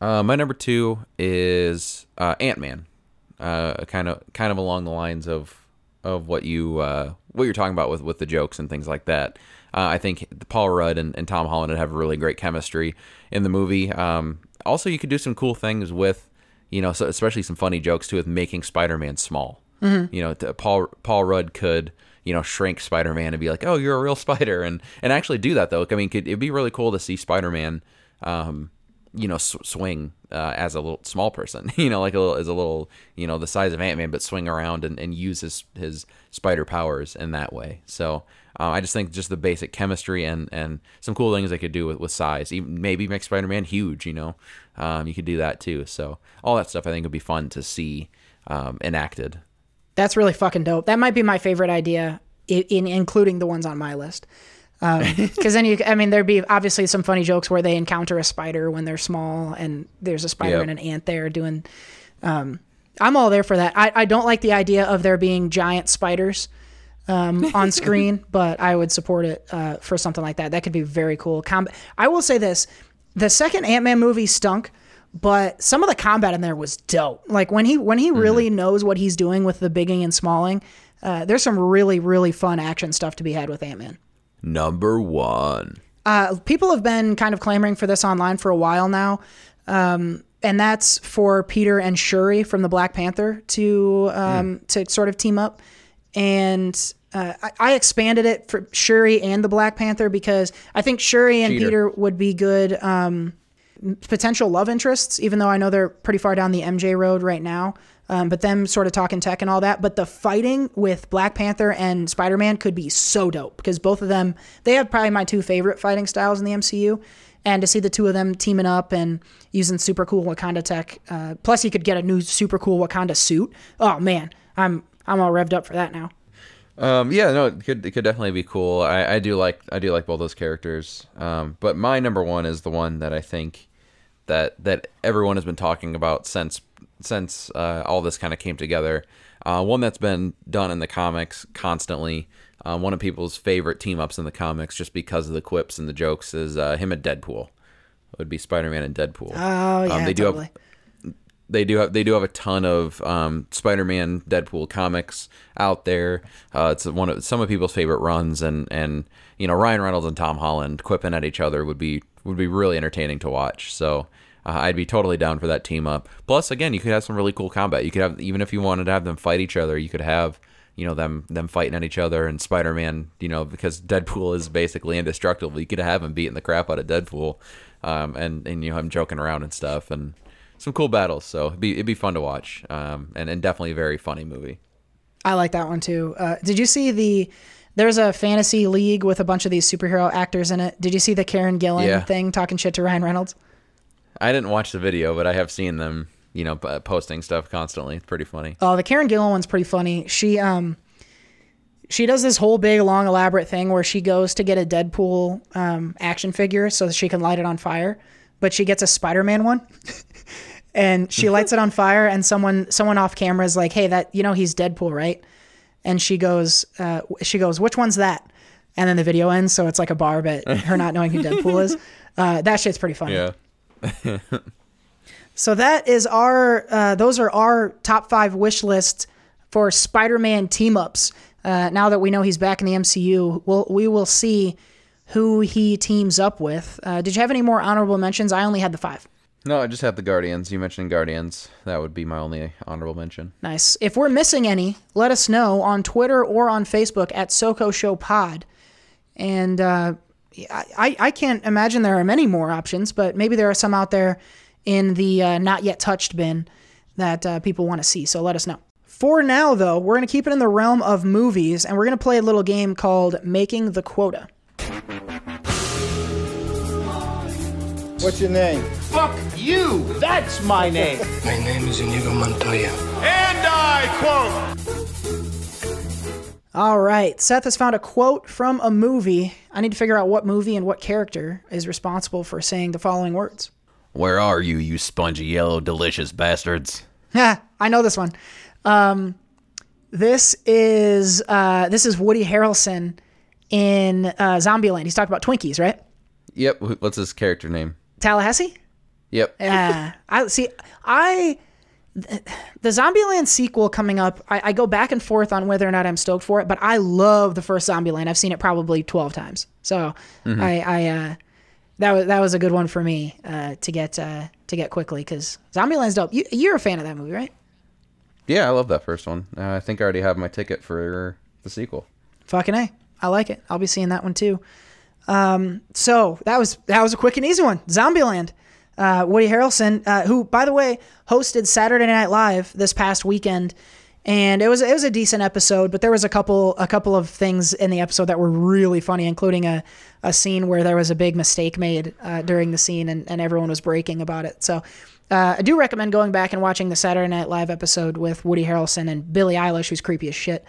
Uh, my number two is uh, Ant Man. Uh, kind of kind of along the lines of of what you uh, what you're talking about with with the jokes and things like that. Uh, I think Paul Rudd and, and Tom Holland would have really great chemistry in the movie. Um, also, you could do some cool things with, you know, so especially some funny jokes too with making Spider-Man small. You know, Paul Paul Rudd could you know shrink Spider-Man and be like, oh, you're a real [laughs] spider, and and actually do that though. I mean, could, it'd be really cool to see Spider-Man. Um, you know, sw- swing uh, as a little small person, [laughs] you know, like a little, as a little, you know, the size of Ant Man, but swing around and, and use his, his spider powers in that way. So uh, I just think just the basic chemistry and, and some cool things they could do with, with size, even maybe make Spider Man huge, you know, um, you could do that too. So all that stuff I think would be fun to see um, enacted. That's really fucking dope. That might be my favorite idea in, in including the ones on my list. [laughs] Because then you, I mean, there'd be obviously some funny jokes where they encounter a spider when they're small, and there's a spider Yep. and an ant there doing. Um, I'm all there for that. I, I don't like the idea of there being giant spiders um, on [laughs] screen, but I would support it uh, for something like that. That could be very cool. Com- I will say this: the second Ant Man movie stunk, but some of the combat in there was dope. Like when he when he really knows what he's doing with the bigging and smalling, uh, there's some really really fun action stuff to be had with Ant Man. Number one. Uh, people have been kind of clamoring for this online for a while now. Um, and that's for Peter and Shuri from the Black Panther to um, to sort of team up. And uh, I, I expanded it for Shuri and the Black Panther because I think Shuri and Cheater. Peter would be good um, potential love interests, even though I know they're pretty far down the MJ road right now. Um, but them sort of talking tech and all that. But the fighting with Black Panther and Spider Man could be so dope because both of them, they have probably my two favorite fighting styles in the MCU. And to see the two of them teaming up and using super cool Wakanda tech, uh, plus you could get a new super cool Wakanda suit. Oh man, I'm I'm all revved up for that now. Um, yeah, no, it could it could definitely be cool. I, I do like I do like both those characters. Um, but my number one is the one that I think that that everyone has been talking about since since uh, all this kind of came together. Uh, one that's been done in the comics constantly. Uh, one of people's favorite team ups in the comics, just because of the quips and the jokes, is uh, him and Deadpool. It would be Spider Man and Deadpool. Oh yeah, Um, they do have they do have they do have a ton of um, Spider-Man, Deadpool comics out there. Uh, it's one of some of people's favorite runs, and and you know Ryan Reynolds and Tom Holland quipping at each other would be would be really entertaining to watch. So uh, I'd be totally down for that team up. Plus, again, you could have some really cool combat. You could have even if you wanted to have them fight each other, you could have you know them them fighting at each other and Spider-Man. You know because Deadpool is basically indestructible. You could have him beating the crap out of Deadpool, um, and and you know him joking around and stuff and some cool battles. So it'd be it'd be fun to watch, um, and and definitely a very funny movie. I like that one too. Uh, did you see the? There's a fantasy league with a bunch of these superhero actors in it. Did you see the Karen Gillan Yeah. thing talking shit to Ryan Reynolds? I didn't watch the video, but I have seen them, you know, posting stuff constantly. It's pretty funny. Oh, the Karen Gillan one's pretty funny. She um she does this whole big long elaborate thing where she goes to get a Deadpool um, action figure so that she can light it on fire, but she gets a Spider-Man one. [laughs] and she lights it on fire and someone someone off camera is like, "Hey, that you know he's Deadpool, right?" And she goes uh, she goes, "Which one's that?" And then the video ends, so it's like a bar but her not knowing who Deadpool is. [laughs] Uh, that shit's pretty funny. Yeah. [laughs] So that is our uh, those are our top five wish lists for Spider-Man team ups. Uh, now that we know he's back in the MCU, we'll, we will see who he teams up with. Uh, did you have any more honorable mentions? I only had the five. No, I just have the Guardians. You mentioned Guardians. That would be my only honorable mention. Nice. If we're missing any, let us know on Twitter or on Facebook at SoCo Show Pod. And uh, I, I can't imagine there are many more options, but maybe there are some out there in the uh, not yet touched bin that uh, people want to see. So let us know. For now, though, we're going to keep it in the realm of movies, and we're going to play a little game called Making the Quota. What's your name? Fuck you! That's my name! [laughs] My name is Inigo Montoya. And I quote All right. Seth has found a quote from a movie. I need to figure out what movie and what character is responsible for saying the following words. Where are you, you spongy yellow delicious bastards? Yeah, [laughs] I know this one. Um, this is uh, this is Woody Harrelson in uh, Zombieland. He's talking about Twinkies, right? Yep. What's his character name? Tallahassee. Yep. Yeah, [laughs] I see. I the Zombieland sequel coming up. I, I go back and forth on whether or not I'm stoked for it, but I love the first Zombieland. I've seen it probably twelve times, so I, I uh, that was that was a good one for me uh, to get uh, to get quickly because Zombieland's dope. You, you're a fan of that movie, right? Yeah, I love that first one. Uh, I think I already have my ticket for the sequel. Fucking a, I like it. I'll be seeing that one too. Um, so that was that was a quick and easy one. Zombieland. Uh, Woody Harrelson, uh, who by the way hosted Saturday Night Live this past weekend, and it was it was a decent episode, but there was a couple a couple of things in the episode that were really funny, including a, a scene where there was a big mistake made uh, during the scene, and, and everyone was breaking about it. So. Uh, I do recommend going back and watching the Saturday Night Live episode with Woody Harrelson and Billie Eilish, who's creepy as shit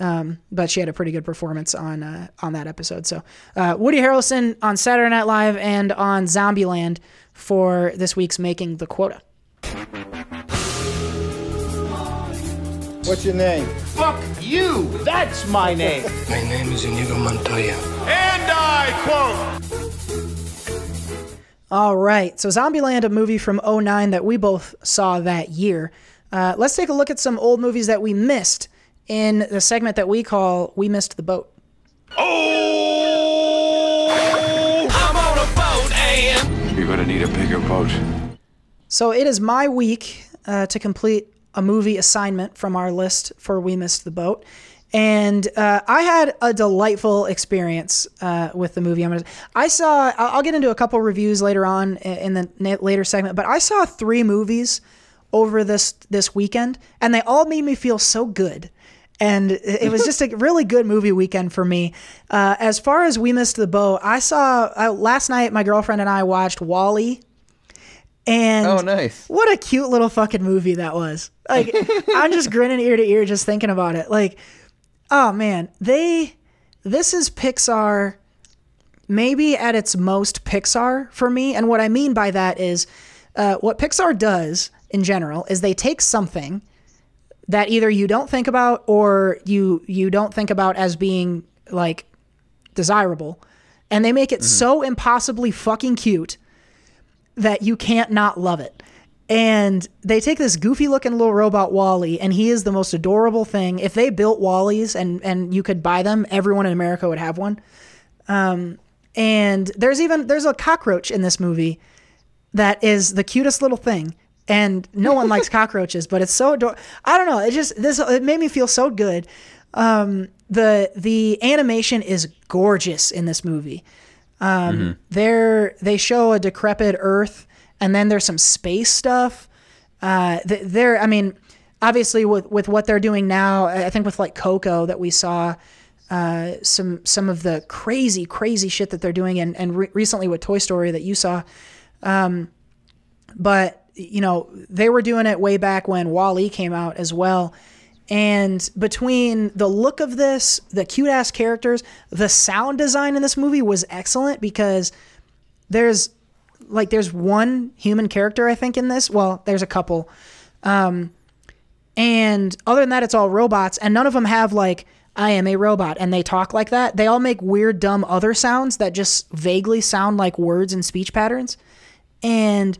um, but she had a pretty good performance on uh, on that episode. So uh, Woody Harrelson on Saturday Night Live and on Zombieland for this week's making the quota. What's your name? Fuck you! That's my name! [laughs] My name is Inigo Montoya. And I quote! All right, so Zombieland, a movie from 09 that we both saw that year. Uh, let's take a look at some old movies that we missed in the segment that we call "We Missed the Boat." Oh! You're gonna need a bigger boat. So it is my week uh, to complete a movie assignment from our list for We Missed the Boat. And uh, I had a delightful experience uh, with the movie. I'm gonna, I saw. I'll get into a couple reviews later on in the later segment, but I saw three movies over this this weekend, and they all made me feel so good. And it was just a really good movie weekend for me. Uh, as far as We Missed the Boat, I saw uh, last night. My girlfriend and I watched Wall-E. And Oh, nice. what a cute little fucking movie that was. Like, [laughs] I'm just grinning ear to ear just thinking about it. Like, oh man, they, this is Pixar, maybe at its most Pixar for me. And what I mean by that is, uh, what Pixar does in general is they take something that either you don't think about or you you don't think about as being like desirable, and they make it so impossibly fucking cute that you can't not love it. And they take this goofy looking little robot Wall-E, and he is the most adorable thing. If they built Wall-Es and and you could buy them, everyone in America would have one. Um, and there's even there's a cockroach in this movie that is the cutest little thing. And no one likes [laughs] cockroaches, but it's so ador- I don't know. It just this it made me feel so good. Um, the the animation is gorgeous in this movie. Um, There they show a decrepit Earth, and then there's some space stuff. Uh, th- there, I mean, obviously with with what they're doing now, I I think with like Coco that we saw, uh, some some of the crazy crazy shit that they're doing, and and re- recently with Toy Story that you saw. Um, but you know they were doing it way back when Wall-E came out as well. And between the look of this, the cute ass characters, the sound design in this movie was excellent because there's like there's one human character I think in this. Well, there's a couple. Um and other than that it's all robots and none of them have like I am a robot and they talk like that. They all make weird dumb other sounds that just vaguely sound like words and speech patterns. And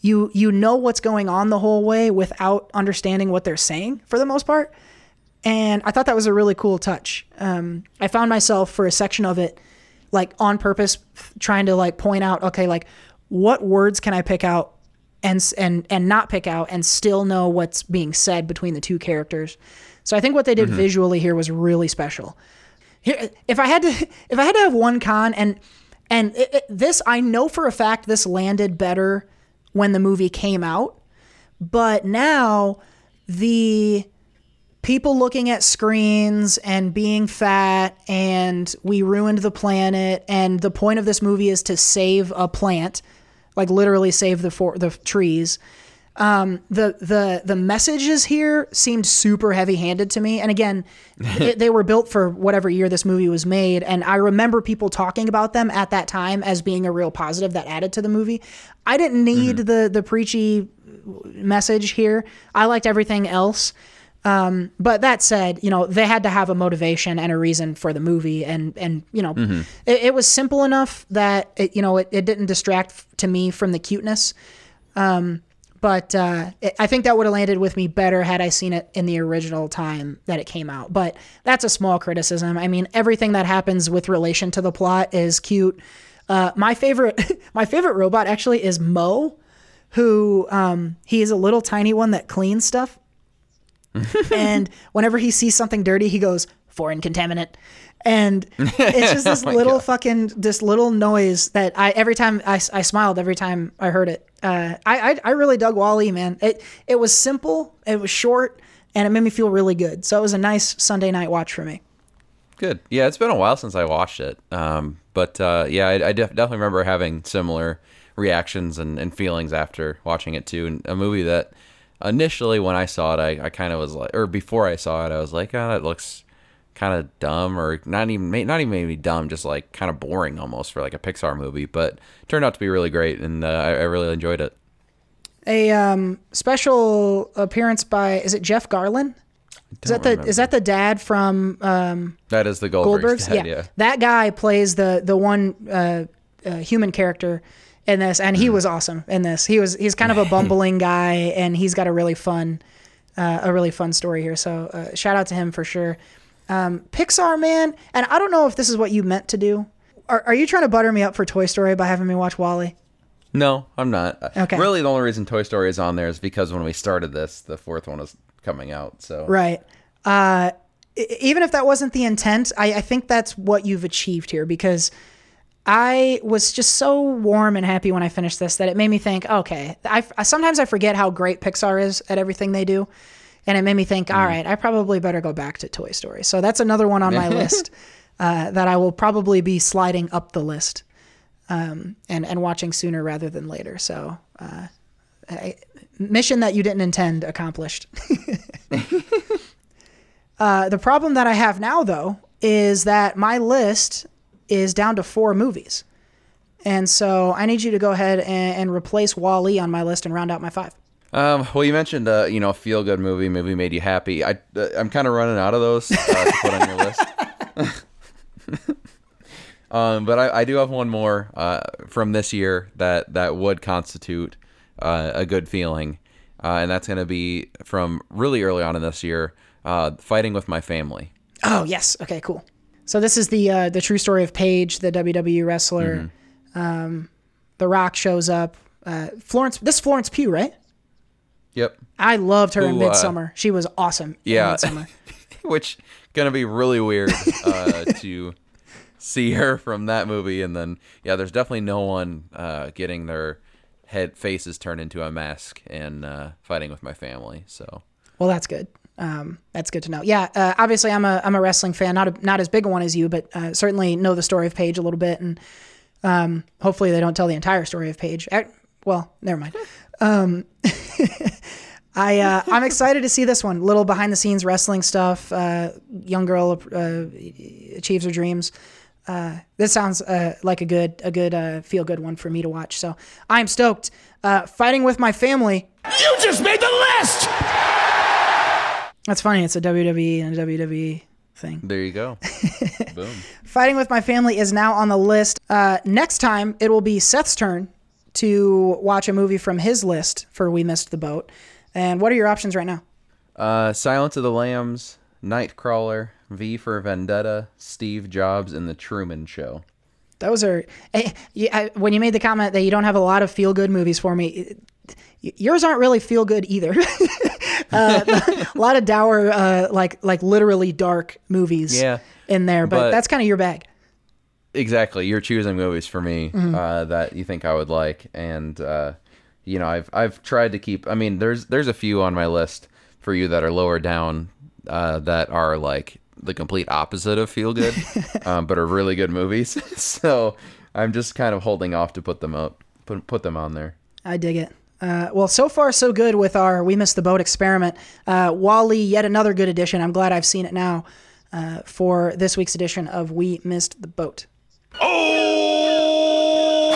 you you know what's going on the whole way without understanding what they're saying for the most part. And I thought that was a really cool touch. Um, I found myself for a section of it, like on purpose, trying to like point out, okay, like what words can I pick out and and and not pick out and still know what's being said between the two characters. So I think what they did visually here was really special. Here, if I had to, if I had to have one con, and and it, it- this, I know for a fact this landed better when the movie came out, but now the people looking at screens and being fat and we ruined the planet and the point of this movie is to save a plant like literally save the for the trees Um, the the the messages here seemed super heavy handed to me, and again, [laughs] it, they were built for whatever year this movie was made, and I remember people talking about them at that time as being a real positive that added to the movie. I didn't need the the preachy message here. I liked everything else. Um, but that said, you know, they had to have a motivation and a reason for the movie. And, and, you know, it, it was simple enough that, it, you know, it, it didn't distract to me from the cuteness. Um, but uh, it, I think that would have landed with me better had I seen it in the original time that it came out. But that's a small criticism. I mean, everything that happens with relation to the plot is cute. Uh, my favorite, [laughs] my favorite robot actually is M-O, who um, he is a little tiny one that cleans stuff [laughs] and whenever he sees something dirty, he goes foreign contaminant. And it's just [laughs] this little fucking this little noise that I every time I, I smiled every time I heard it. Uh, I, I I really dug Wall-E, man. It it was simple, it was short, and it made me feel really good. So it was a nice Sunday night watch for me. Good. Yeah, it's been a while since I watched it. Um, but uh, yeah, I, I def- definitely remember having similar reactions and, and feelings after watching it too. And a movie that initially when I saw it, I, I kind of was like, or before I saw it, I was like, oh, that looks kind of dumb, or not even not even maybe dumb, just like kind of boring almost for like a Pixar movie. But turned out to be really great, and uh, I, I really enjoyed it. A um, special appearance by is it Jeff Garlin? Is that the is that the dad from um, That is the Goldbergs. Goldbergs? dad, yeah. yeah. that guy plays the the one uh, uh, human character in this, and he Mm. was awesome in this. He was he's kind of a [laughs] bumbling guy, and he's got a really fun uh, a really fun story here. So uh, shout out to him for sure. Um, Pixar man, and I don't know if this is what you meant to do. Are, are you trying to butter me up for Toy Story by having me watch Wall-E? No, I'm not. Okay. Really, the only reason Toy Story is on there is because when we started this, the fourth one was coming out. So Right. Uh, even if that wasn't the intent, I, I think that's what you've achieved here because I was just so warm and happy when I finished this that it made me think, okay, I, I- sometimes I forget how great Pixar is at everything they do. And it made me think, all right, I probably better go back to Toy Story. So that's another one on my [laughs] list uh, that I will probably be sliding up the list um, and, and watching sooner rather than later. So, uh, I, mission that you didn't intend accomplished. [laughs] Uh, the problem that I have now, though, is that my list is down to four movies. And so I need you to go ahead and, and replace Wall-E on my list and round out my five. Um, well, you mentioned uh, you know, feel good movie, movie made you happy. I uh, I'm kind of running out of those uh, to put on your list. [laughs] [laughs] um, but I, I do have one more uh, from this year that that would constitute uh, a good feeling, uh, and that's going to be from really early on in this year, uh, fighting with my family. Oh yes, okay, cool. So this is the uh, the true story of Paige, the WWE wrestler. Um, the Rock shows up. Uh, Florence, this Florence Pugh, right? Yep. I loved her in uh, Midsommar. she was awesome. in Yeah. [laughs] Which gonna be really weird uh, [laughs] to see her from that movie, and then yeah, there's definitely no one uh, getting their head faces turned into a mask and uh, fighting with my family. So Well, that's good. Um, that's good to know. Yeah, uh, obviously I'm a I'm a wrestling fan, not a, not as big a one as you, but uh, certainly know the story of Paige a little bit, and um, hopefully they don't tell the entire story of Paige. Eh, Well, never mind. Um, [laughs] I uh, I'm excited to see this one. Little behind the scenes wrestling stuff. Uh, young girl uh, achieves her dreams. Uh, this sounds uh, like a good a good uh, feel good one for me to watch. So I'm stoked. Uh, fighting with my family. You just made the list! That's funny. It's a WWE and a WWE thing. there you go. [laughs] Boom. Fighting with my family is now on the list. Uh, next time, it will be Seth's turn to watch a movie from his list for We Missed the Boat. And what are your options right now? Uh, Silence of the Lambs, Nightcrawler, V for Vendetta, Steve Jobs, and The Truman Show. Those are eh, I- when you made the comment that you don't have a lot of feel good movies for me. Yours aren't really feel good either. [laughs] uh, [laughs] a lot of dour, uh, like like literally dark movies Yeah, in there, but, but- that's kind of your bag. Exactly you're choosing movies for me Mm-hmm. uh, that you think i would like and uh, you know i've i've tried to keep i mean there's there's a few on my list for you that are lower down uh, that are like the complete opposite of feel good [laughs] um, but are really good movies [laughs] so i'm just kind of holding off to put them up put, put them on there I dig it. Uh, well, so far so good with our "We Missed the Boat" experiment. Uh, Wall-E, yet another good edition. I'm glad I've seen it now uh, for this week's edition of "We Missed the Boat." Oh,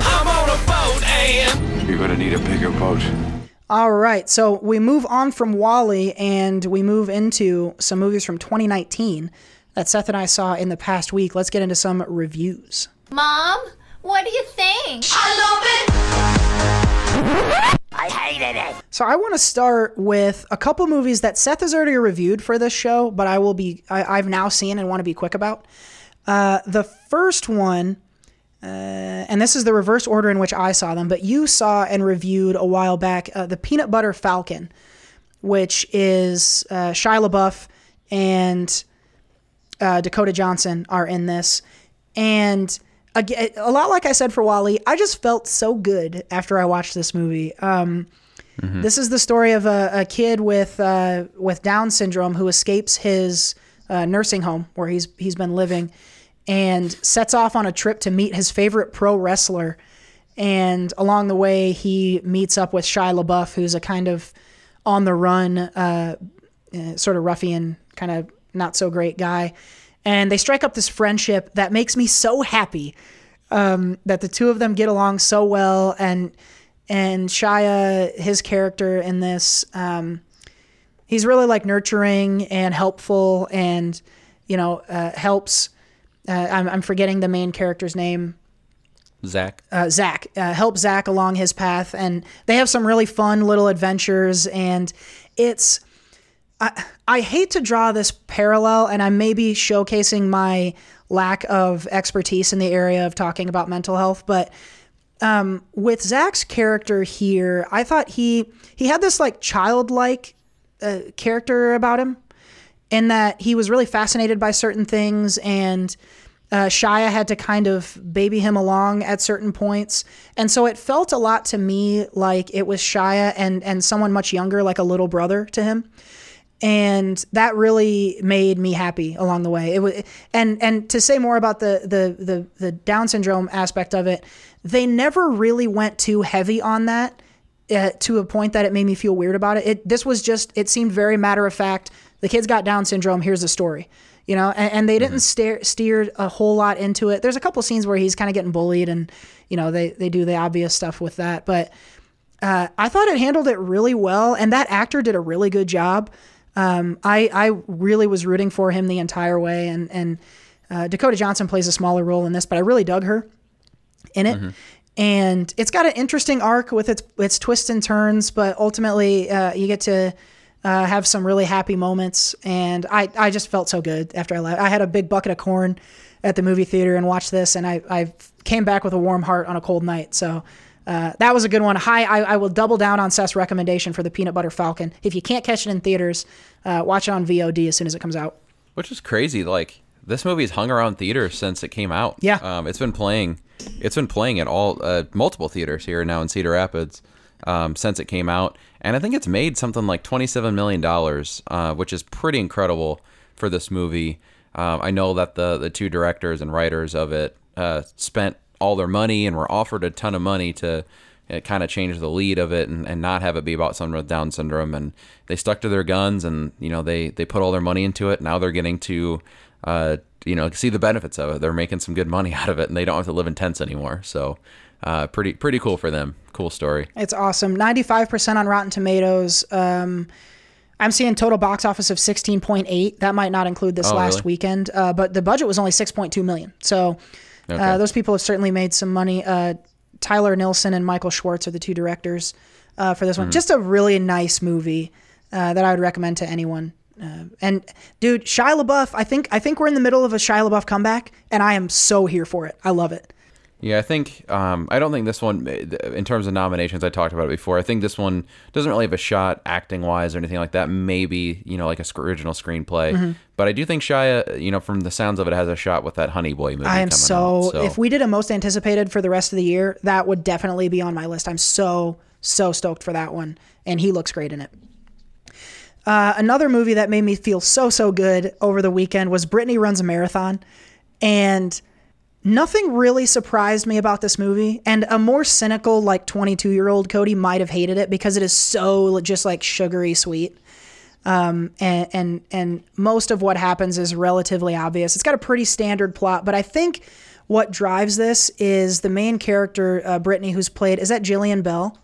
I'm on a boat and You're gonna need a bigger boat. All right, so we move on from Wall-E and we move into some movies from 2019 that Seth and I saw in the past week. Let's get into some reviews. Mom, what do you think? I love it. I hated it. So I want to start with a couple movies that Seth has already reviewed for this show, but I will be I, I've now seen and want to be quick about. Uh, the first one, uh, and this is the reverse order in which I saw them, but you saw and reviewed a while back uh, the Peanut Butter Falcon, which is uh, Shia LaBeouf and uh, Dakota Johnson are in this, and again, a lot like I said for Wall-E, I just felt so good after I watched this movie. Um, This is the story of a, a kid with uh, with Down syndrome who escapes his uh, nursing home where he's he's been living, and sets off on a trip to meet his favorite pro wrestler. And along the way, he meets up with Shia LaBeouf, who's a kind of on the run, uh, uh, sort of ruffian, kind of not so great guy. And they strike up this friendship that makes me so happy um, that the two of them get along so well. And and Shia, his character in this, um, he's really like nurturing and helpful, and you know uh, helps. Uh, I'm, I'm forgetting the main character's name Zach. uh, Zach, uh, help Zach along his path, and they have some really fun little adventures. And it's, I, I hate to draw this parallel, and I may be showcasing my lack of expertise in the area of talking about mental health, but um, with Zach's character here, I thought he he had this like childlike uh, character about him, in that he was really fascinated by certain things and uh, Shia had to kind of baby him along at certain points, and so it felt a lot to me like it was Shia and and someone much younger, like a little brother to him, and that really made me happy along the way. It was and and to say more about the the the the Down syndrome aspect of it, they never really went too heavy on that uh, to a point that it made me feel weird about it. It this was just it seemed very matter of fact. The kid's got Down syndrome. Here's the story, you know. And, and they didn't steer steer a whole lot into it. There's a couple scenes where he's kind of getting bullied, and you know they they do the obvious stuff with that. But uh, I thought it handled it really well, and that actor did a really good job. Um, I I really was rooting for him the entire way, and and uh, Dakota Johnson plays a smaller role in this, but I really dug her in it. And it's got an interesting arc with its its twists and turns, but ultimately uh, you get to uh, have some really happy moments. And I, I just felt so good after I left. I had a big bucket of corn at the movie theater and watched this, and I, I came back with a warm heart on a cold night. So uh, that was a good one. Hi, I, I will double down on Seth's recommendation for the Peanut Butter Falcon. If you can't catch it in theaters, uh, watch it on VOD as soon as it comes out. Which is crazy. Like this movie's hung around theaters since it came out. Yeah. Um, it's been playing. It's been playing at all uh, multiple theaters here now in Cedar Rapids um, since it came out, and I think it's made something like twenty-seven million dollars, uh, which is pretty incredible for this movie. Um, I know that the the two directors and writers of it uh, spent all their money and were offered a ton of money to uh, kind of change the lead of it and, and not have it be about someone with Down syndrome. And they stuck to their guns and you know they they put all their money into it. Now they're getting to uh, you know see the benefits of it. They're making some good money [laughs] out of it, and they don't have to live in tents anymore. So uh, pretty pretty cool for them. Cool story. It's awesome. 95% on Rotten Tomatoes. Um, I'm seeing total box office of 16.8. That might not include this Oh, last really? weekend, uh, but the budget was only 6.2 million. So uh, Okay. those people have certainly made some money. Uh, Tyler Nilson and Michael Schwartz are the two directors uh, for this one. Just a really nice movie uh, that I would recommend to anyone. Uh, and dude, Shia LaBeouf, I think I think we're in the middle of a Shia LaBeouf comeback, and I am so here for it. I love it. Yeah, I think um, I don't think this one, in terms of nominations, I talked about it before. I think this one doesn't really have a shot acting wise or anything like that. Maybe you know, like a sc- original screenplay, Mm-hmm. but I do think Shia, you know, from the sounds of it, has a shot with that Honey Boy movie. I am so, out, so If we did a most anticipated for the rest of the year, that would definitely be on my list. I'm so so stoked for that one, and he looks great in it. Uh, another movie that made me feel so so good over the weekend was Brittany runs a marathon, and nothing really surprised me about this movie and a more cynical like 22 year old cody might have hated it because it is so just like sugary sweet um, and, and and most of what happens is relatively obvious it's got a pretty standard plot but i think what drives this is the main character uh, brittany who's played is that jillian bell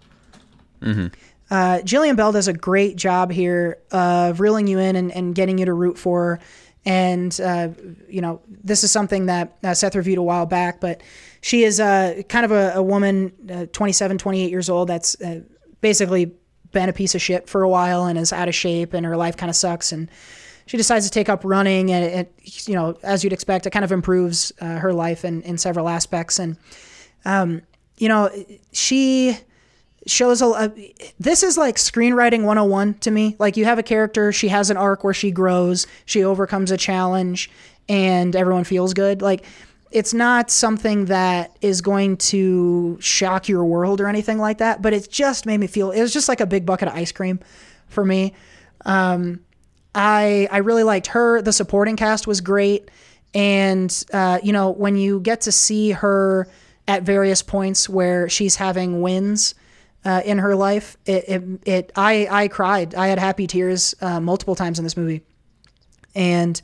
Mm-hmm. uh, Jillian Bell does a great job here of reeling you in and, and getting you to root for her. And, uh, you know, this is something that uh, Seth reviewed a while back, but she is uh, kind of a, a woman, uh, 27, 28 years old, that's uh, basically been a piece of shit for a while and is out of shape and her life kind of sucks. And she decides to take up running and it, you know, as you'd expect, it kind of improves uh, her life in, in several aspects. And, um, you know, she shows a, a this is like screenwriting 101 to me. Like you have a character she has an arc where she grows she overcomes a challenge and everyone feels good. Like it's not something that is going to shock your world or anything like that but it just made me feel it was just like a big bucket of ice cream for me. Um, i i really liked her. The supporting cast was great. And uh, you know when you get to see her at various points where she's having wins uh, in her life. It, it, it, I, I cried. I had happy tears uh, multiple times in this movie, and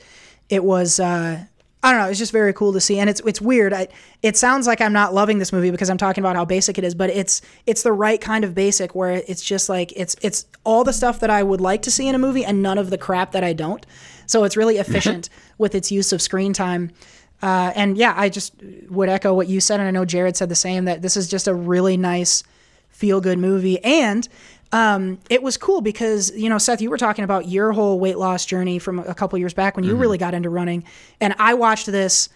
it was, uh, I don't know, it's just very cool to see. And it's, it's weird. I, it sounds like I'm not loving this movie because I'm talking about how basic it is, but it's, it's the right kind of basic where it's just like it's, it's all the stuff that I would like to see in a movie and none of the crap that I don't. So it's really efficient with its use of screen time. Uh, and yeah, I just would echo what you said, and I know Jared said the same. That this is just a really nice feel good movie. And um, it was cool because, you know, Seth, you were talking about your whole weight loss journey from a couple years back when you Mm-hmm. really got into running. And I watched this,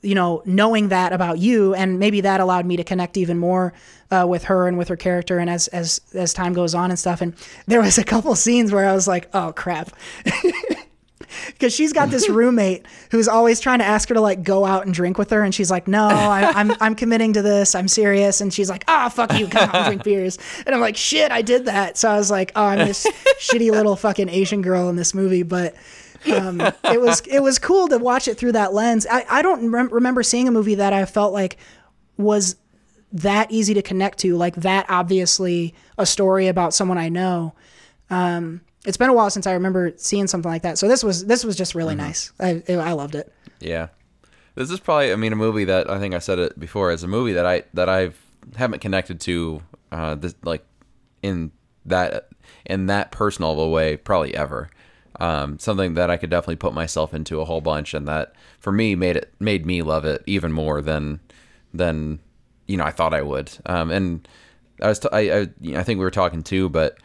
you know, knowing that about you. And maybe that allowed me to connect even more uh, with her and with her character. And as, as, as time goes on and stuff. And there was a couple scenes where I was like, oh, crap. [laughs] [laughs] because she's got this roommate who's always trying to ask her to like go out and drink with her, and she's like, "No, I, I'm [laughs] I'm committing to this. I'm serious." And she's like, "Ah, fuck you, come out and drink beers." And I'm like, "Shit, I did that." So I was like, "Oh, I'm this [laughs] shitty little fucking Asian girl in this movie," but. um, it was it was cool to watch it through that lens. I, I don't rem- remember seeing a movie that I felt like was that easy to connect to, like that obviously a story about someone I know. Um, it's been a while since I remember seeing something like that. So this was this was just really nice. I I loved it. Yeah, this is probably. I mean, a movie that I think I said it before. As a movie that I that I've haven't connected to, uh, this like in that in that personal of a way probably ever. Um, something that I could definitely put myself into a whole bunch, and that for me made it made me love it even more than than you know I thought I would. Um, and I was t- I, I you know, I think we were talking too, but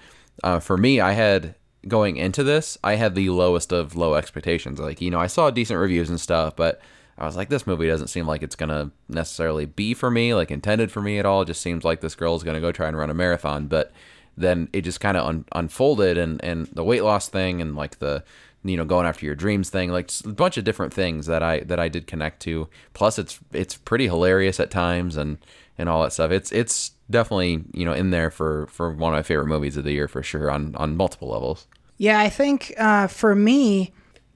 uh, for me, I had going into this, I had the lowest of low expectations. Like you know, I saw decent reviews and stuff, but I was like, this movie doesn't seem like it's gonna necessarily be for me, like intended for me at all. It just seems like this girl is gonna go try and run a marathon, but then it just kind of un- unfolded, and and the weight loss thing, and like the you know going after your dreams thing, like a bunch of different things that I that I did connect to. Plus, it's it's pretty hilarious at times, and and all that stuff. It's it's definitely you know in there for for one of my favorite movies of the year for sure on on multiple levels. Yeah, I think uh, for me,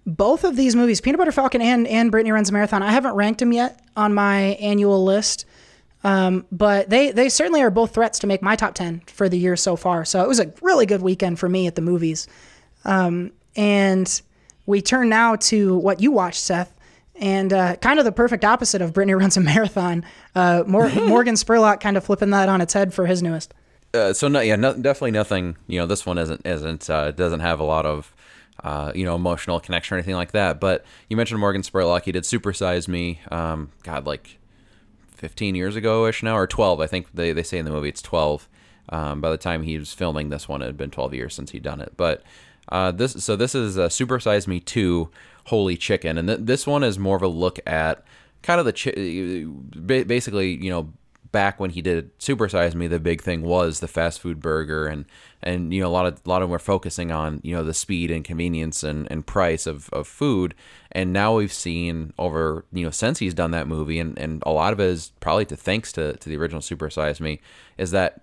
both of these movies, Peanut Butter Falcon and and Brittany Runs a Marathon, I haven't ranked them yet on my annual list. Um, but they they certainly are both threats to make my top ten for the year so far. So it was a really good weekend for me at the movies. Um, and we turn now to what you watched, Seth, and uh, kind of the perfect opposite of Brittany [laughs] Runs a Marathon. Uh, Mor- [laughs] Morgan Spurlock kind of flipping that on its head for his newest. Uh, so no, yeah, no, definitely nothing. You know, this one isn't isn't uh, doesn't have a lot of uh, you know emotional connection or anything like that. But you mentioned Morgan Spurlock. He did Supersize Me. Um, God, like fifteen years ago ish now, or twelve. I think they they say in the movie it's twelve. Um, by the time he was filming this one, it had been twelve years since he'd done it. But uh, this so this is uh, Supersize Me two, Holy Chicken, and th- this one is more of a look at kind of the chi- basically you know back when he did Supersize Me, the big thing was the fast food burger, and and you know a lot of a lot of them were focusing on you know the speed and convenience and, and price of, of food, and now we've seen over you know since he's done that movie, and, and a lot of it is probably to thanks to to the original Supersize Me, is that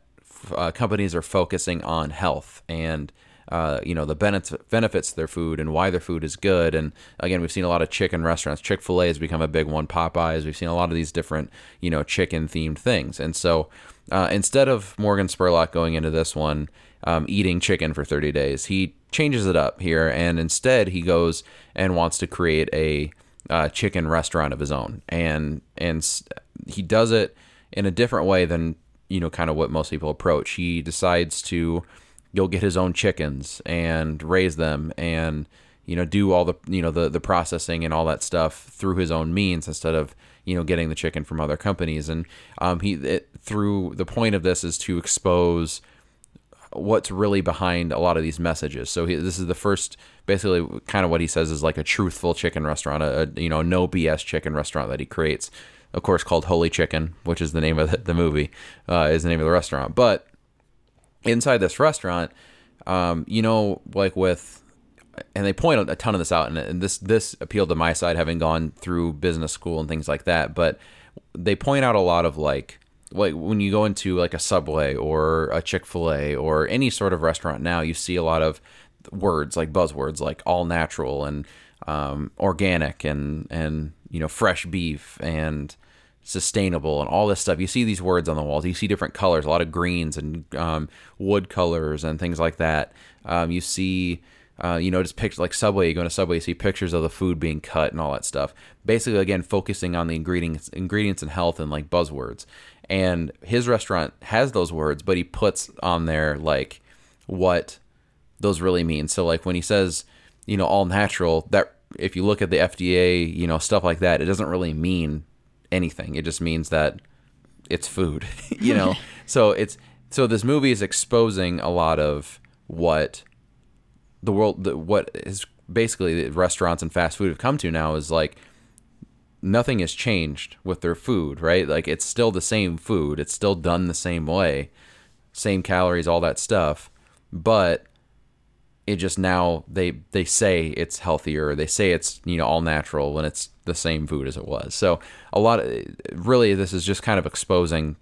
uh, companies are focusing on health. And uh, you know the benefits benefits of their food and why their food is good. And again, we've seen a lot of chicken restaurants. Chick Fil A has become a big one. Popeyes. We've seen a lot of these different you know chicken themed things. And so uh, instead of Morgan Spurlock going into this one um, eating chicken for 30 days, he changes it up here, and instead he goes and wants to create a uh, chicken restaurant of his own, and and he does it in a different way than you know kind of what most people approach. He decides to go get his own chickens and raise them and you know do all the you know the the processing and all that stuff through his own means instead of you know getting the chicken from other companies and um, he it, through the point of this is to expose what's really behind a lot of these messages. So he, this is the first, basically, kind of what he says is like a truthful chicken restaurant, a, a, you know no BS chicken restaurant that he creates. Of course, called Holy Chicken, which is the name of the, the movie, uh, is the name of the restaurant. But inside this restaurant, um, you know, like with, and they point a ton of this out, and, and this this appealed to my side, having gone through business school and things like that. But they point out a lot of like like when you go into like a Subway or a Chick Fil A or any sort of restaurant now, you see a lot of words like buzzwords like all natural and um, organic and and you know fresh beef and sustainable and all this stuff. You see these words on the walls. You see different colors, a lot of greens and um, wood colors and things like that. Um, you see. Uh, you know, just pictures like Subway. You go to Subway, you see pictures of the food being cut and all that stuff. Basically, again, focusing on the ingredients, ingredients and health and like buzzwords and his restaurant has those words but he puts on there like what those really mean so like when he says you know all natural that if you look at the FDA you know stuff like that it doesn't really mean anything. It just means that it's food [laughs] you know? [laughs] So it's so this movie is exposing a lot of what the world the, what is basically the restaurants and fast food have come to now is like nothing has changed with their food, right? Like it's still the same food, it's still done the same way, same calories, all that stuff, but it just now they they say it's healthier, they say it's you know all natural when it's the same food as it was. So a lot of really this is just kind of exposing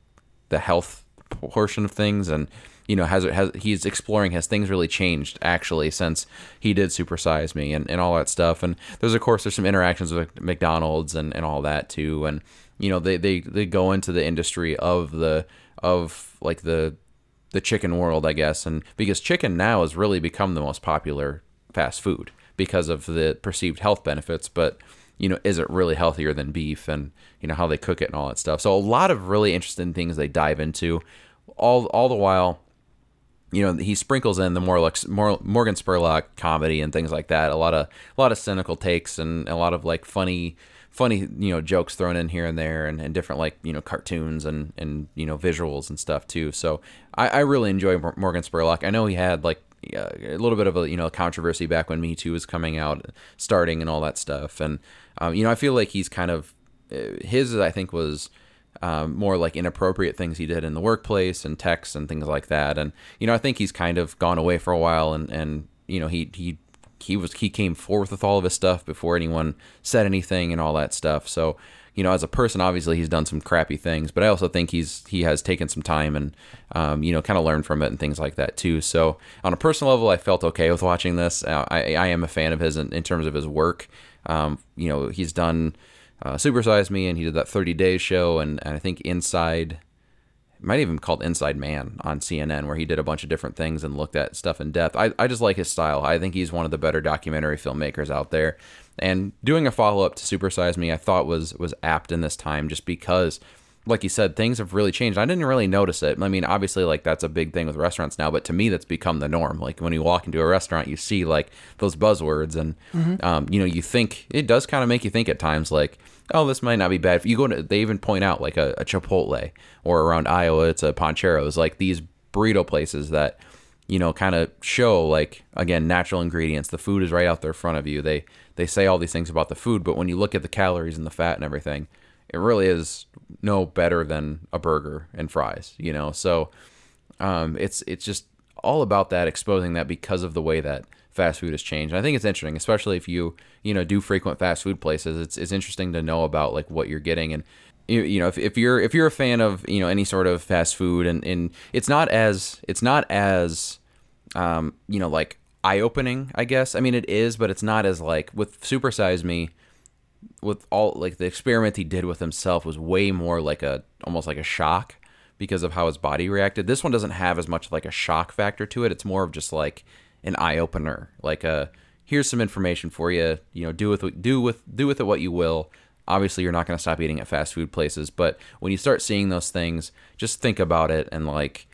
the health portion of things and you know has has he's exploring has things really changed actually since he did supersize me and, and all that stuff and there's of course there's some interactions with McDonald's and, and all that too and you know they, they they go into the industry of the of like the the chicken world I guess. And because chicken now has really become the most popular fast food because of the perceived health benefits but you know is it really healthier than beef and you know how they cook it and all that stuff. So a lot of really interesting things they dive into. All all the while you know he sprinkles in the more like more Morgan Spurlock comedy and things like that. A lot of a lot of cynical takes and a lot of like funny funny you know jokes thrown in here and there and, and different like you know cartoons and and you know visuals and stuff too. So I, I really enjoy Morgan Spurlock. I know he had like a little bit of a you know controversy back when Me Too was coming out, starting and all that stuff. And um, you know I feel like he's kind of uh, his I think was um, more like inappropriate things he did in the workplace and texts and things like that. And you know, I think he's kind of gone away for a while, and and you know, he he he was he came forth with all of his stuff before anyone said anything and all that stuff. So you know, as a person, obviously he's done some crappy things, but I also think he's he has taken some time and um, you know kind of learned from it and things like that too. So on a personal level, I felt okay with watching this. Uh, I I am a fan of his in, in terms of his work. Um, you know, he's done uh, Supersize Me, and he did that 30 Days show, and, and I think Inside, might even called Inside Man on CNN, where he did a bunch of different things and looked at stuff in depth. I, I just like his style. I think he's one of the better documentary filmmakers out there. And doing a follow up to Supersize Me, I thought was was apt in this time, just because like you said, things have really changed. I didn't really notice it. I mean, obviously, like that's a big thing with restaurants now, but to me, that's become the norm. Like when you walk into a restaurant, you see like those buzzwords, and mm-hmm. um, you know, you think it does kind of make you think at times, like, oh, this might not be bad. If you go to, they even point out like a, a Chipotle or around Iowa, it's a Pancheros, like these burrito places that you know kind of show like again natural ingredients. The food is right out there in front of you. They they say all these things about the food, but when you look at the calories and the fat and everything it really is no better than a burger and fries, you know. So um, it's it's just all about that exposing that because of the way that fast food has changed. And I think it's interesting, especially if you you know do frequent fast food places. It's it's interesting to know about like what you're getting and you, you know if, if you're if you're a fan of you know any sort of fast food and, and it's not as it's not as um, you know, like eye opening. I guess. I mean, it is, but it's not as like with Super Size Me. With all like the experiment he did with himself was way more like a almost like a shock because of how his body reacted. This one doesn't have as much like a shock factor to it. It's more of just like an eye opener, like a here's some information for you. You know, do with do with do with it what you will. Obviously, you're not going to stop eating at fast food places, but when you start seeing those things, just think about it and like,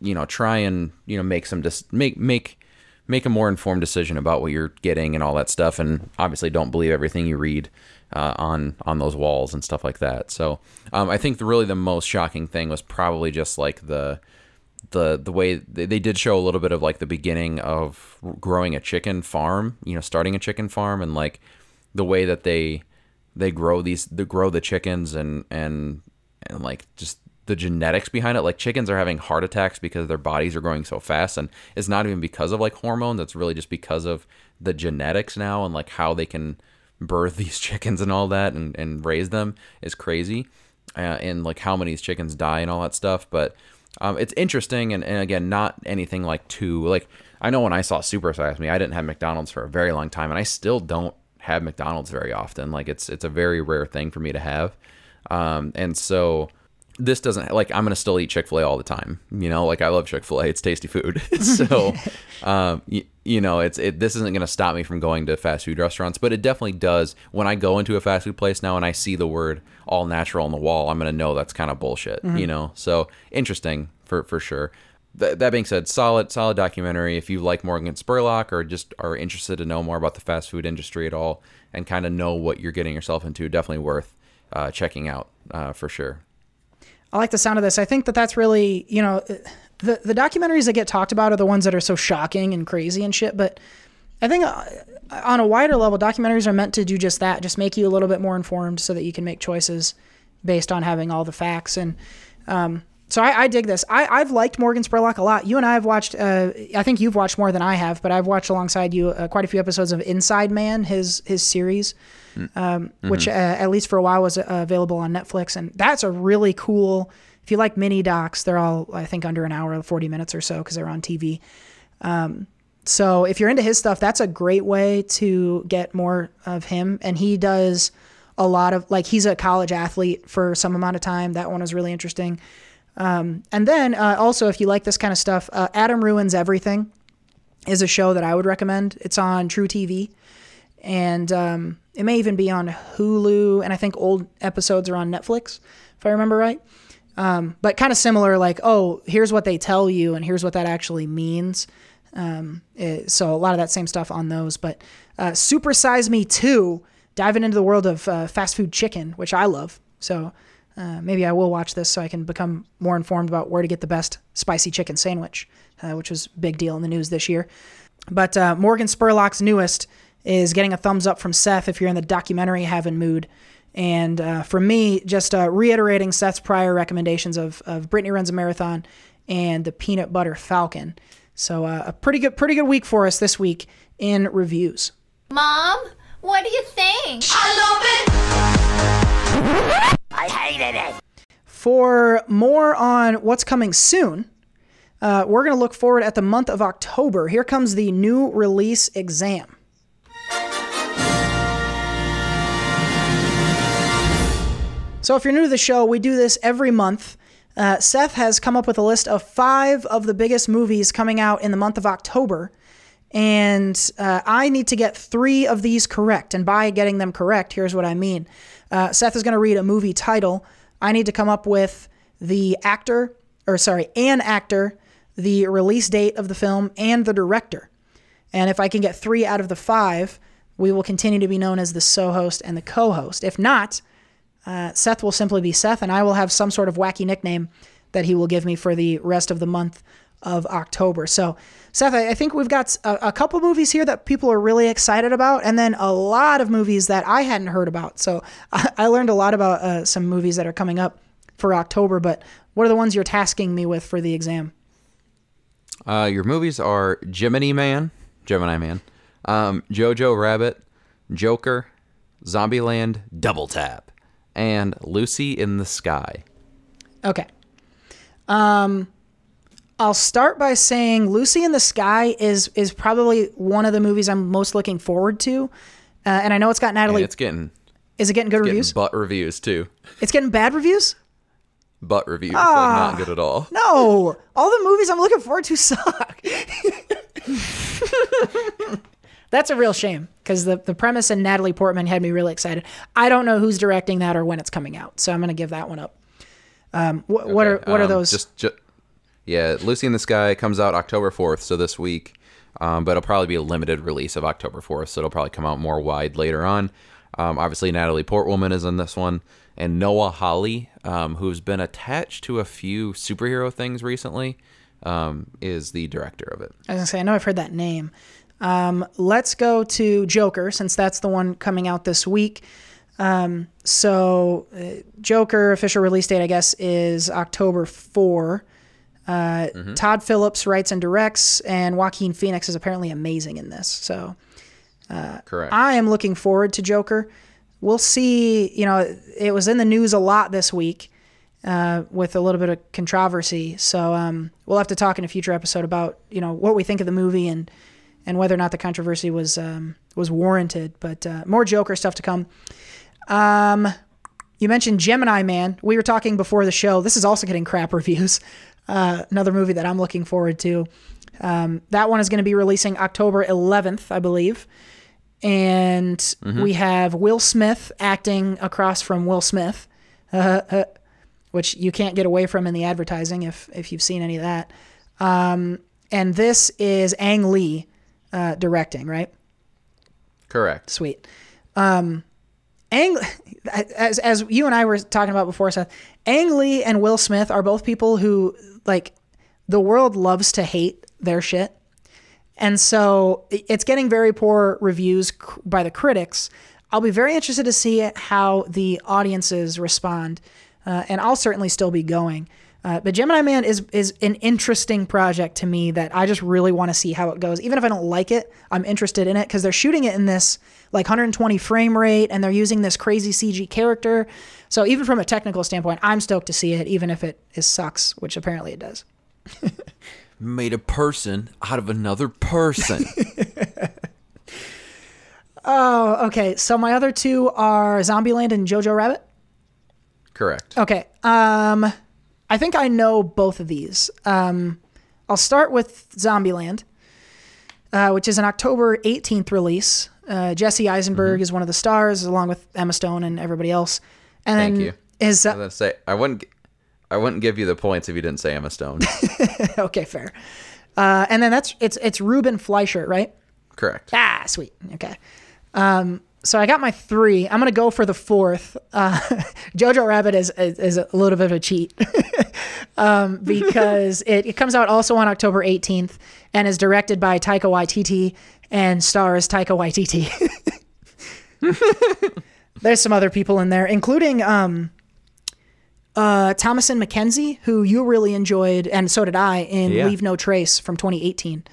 you know, try and you know make some dis- make make make a more informed decision about what you're getting and all that stuff. And obviously, don't believe everything you read uh, on on those walls and stuff like that. So, um, I think the, really the most shocking thing was probably just like the the the way they, they did show a little bit of like the beginning of growing a chicken farm, you know, starting a chicken farm and like the way that they they grow these they grow the chickens and and and like just the genetics behind it. Like chickens are having heart attacks because their bodies are growing so fast and it's not even because of like hormone. That's really just because of the genetics now and like how they can birth [laughs] these chickens and all that and, and raise them is crazy uh, and like how many chickens die and all that stuff. But um, it's interesting and, and again not anything like too like i know when i saw super size me i didn't have mcdonald's for a very long time and i still don't have mcdonald's very often. Like it's it's a very rare thing for me to have. Um, and so this doesn't like i'm gonna still eat chick-fil-a all the time you know? Like i love chick-fil-a. It's tasty food. [laughs] So [laughs] um, you, you know it's it this isn't gonna stop me from going to fast food restaurants but it definitely does. When i go into a fast food place now and i see the word all natural on the wall i'm gonna know that's kind of bullshit Mhm. you know? So interesting for for sure. Th- that being said solid solid documentary. If you like morgan spurlock or just are interested to know more about the fast food industry at all and kind of know what you're getting yourself into definitely worth uh, checking out uh, for sure I like the sound of this. I think that that's really, you know, the the documentaries that get talked about are the ones that are so shocking and crazy and shit. But I think uh, on a wider level, documentaries are meant to do just that, just make you a little bit more informed so that you can make choices based on having all the facts. And um, so I, I dig this. I, I've liked Morgan Spurlock a lot. You and I have watched. Uh, I think you've watched more than I have, but I've watched alongside you uh, quite a few episodes of Inside Man, his his series, um, which Mhm. uh, at least for a while was uh, available on Netflix, and that's a really cool. If you like mini docs, they're all I think under an hour, forty minutes or so, because they're on TV. Um, so if you're into his stuff, that's a great way to get more of him. And he does a lot of like he's a college athlete for some amount of time. That one was really interesting. Um, and then uh, also, if you like this kind of stuff, uh, Adam Ruins Everything is a show that I would recommend. It's on truTV, and um, it may even be on Hulu. And I think old episodes are on Netflix, if I remember right. Um, but kind of similar, like, oh, here's what they tell you, and here's what that actually means. Um, it- so a lot of that same stuff on those. But uh, Super Size Me 2, diving into the world of uh, fast food chicken, which I love. So uh, maybe I will watch this so I can become more informed about where to get the best spicy chicken sandwich, uh, which was a big deal in the news this year. But uh, Morgan Spurlock's newest is getting a thumbs up from Seth if you're in the documentary having mood. And uh, for me, just uh, reiterating Seth's prior recommendations of, of Brittany Runs a Marathon and the Peanut Butter Falcon. So uh, a pretty good, pretty good week for us this week in reviews. Mom, what do you think? I love it. It. For more on what's coming soon, uh, we're going to look forward at the month of October. Here comes the new release exam. So, if you're new to the show, we do this every month. Uh, Seth has come up with a list of five of the biggest movies coming out in the month of October. And uh, I need to get three of these correct. And by getting them correct, here's what I mean uh, Seth is going to read a movie title. I need to come up with the actor, or sorry, an actor, the release date of the film, and the director. And if I can get three out of the five, we will continue to be known as the so host and the co host. If not, uh, Seth will simply be Seth, and I will have some sort of wacky nickname that he will give me for the rest of the month of October. So, Seth, I, I think we've got a, a couple movies here that people are really excited about, and then a lot of movies that I hadn't heard about. So, [laughs] I, I learned a lot about uh, some movies that are coming up for October, but what are the ones you're tasking me with for the exam? Uh, your movies are Gemini Man, Gemini Man, um, Jojo Rabbit, Joker, Zombieland, Double Tap, and Lucy in the Sky. Okay. Um, I'll start by saying Lucy in the Sky is is probably one of the movies I'm most looking forward to. Uh, and I know it's got And Natalie. it's getting is it getting good getting reviews? butt reviews too. it's getting bad reviews? Butt reviews, Ah. like not good at all. No. All the movies I'm looking forward to suck. [laughs] That's a real shame because the, the premise and Natalie Portman had me really excited. I don't know who's directing that or when it's coming out, so I'm going to give that one up. Um, wh- what are what are Um, those? Just, ju- yeah, Lucy in the Sky comes out October fourth, so this week. Um, but it'll probably be a limited release of October fourth, so it'll probably come out more wide later on. Um, obviously, Natalie Portwoman is in this one, and Noah Hawley, um, who's been attached to a few superhero things recently, um, is the director of it. I was gonna say I know I've heard that name. Um, let's go to Joker since that's the one coming out this week. Um, so uh, Joker official release date I guess is October four. Uh, Todd Phillips writes and directs, and Joaquin Phoenix is apparently amazing in this. So Correct. I am looking forward to Joker. We'll see. You know, it was in the news a lot this week uh, with a little bit of controversy. So um, we'll have to talk in a future episode about you know what we think of the movie and and whether or not the controversy was um, was warranted. But uh, more Joker stuff to come. Um, you mentioned Gemini Man. We were talking before the show. This is also getting crap reviews. Uh, another movie that I'm looking forward to. Um, that one is going to be releasing October 11th, I believe. And we have Will Smith acting across from Will Smith, uh, [laughs] which you can't get away from in the advertising if if you've seen any of that. Um, and this is Ang Lee uh, directing, right? Correct. Sweet. Um, Ang, as as you and I were talking about before, Seth, Ang Lee and Will Smith are both people who like the world loves to hate their shit, and so it's getting very poor reviews by the critics. I'll be very interested to see how the audiences respond, uh, and I'll certainly still be going. Uh, but Gemini Man is is an interesting project to me that I just really want to see how it goes. Even if I don't like it, I'm interested in it because they're shooting it in this like 120 frame rate and they're using this crazy CG character. So even from a technical standpoint, I'm stoked to see it, even if it is sucks, which apparently it does. [laughs] Made a person out of another person. [laughs] Oh, okay. So my other two are Zombieland and Jojo Rabbit. Correct. Okay. Um, I think I know both of these. Um, I'll start with Zombieland, uh, which is an October 18th release. Uh, Jesse Eisenberg Mm-hmm. is one of the stars, along with Emma Stone and everybody else. And Thank you. is I was say I wouldn't. I wouldn't give you the points if you didn't say Emma Stone. [laughs] okay, fair. Uh, and then that's it's it's Ruben Fleischer, right? Correct. Ah, sweet. Okay. Um, so I got my three. I'm gonna go for the fourth. Uh, [laughs] Jojo Rabbit is, is is a little bit of a cheat [laughs] um, [laughs] because it, it comes out also on October 18th and is directed by Taika Waititi and stars Taika Waititi. There's some other people in there, including um, uh, Thomasin McKenzie, who you really enjoyed, and so did I in Yeah. Leave No Trace from 2018.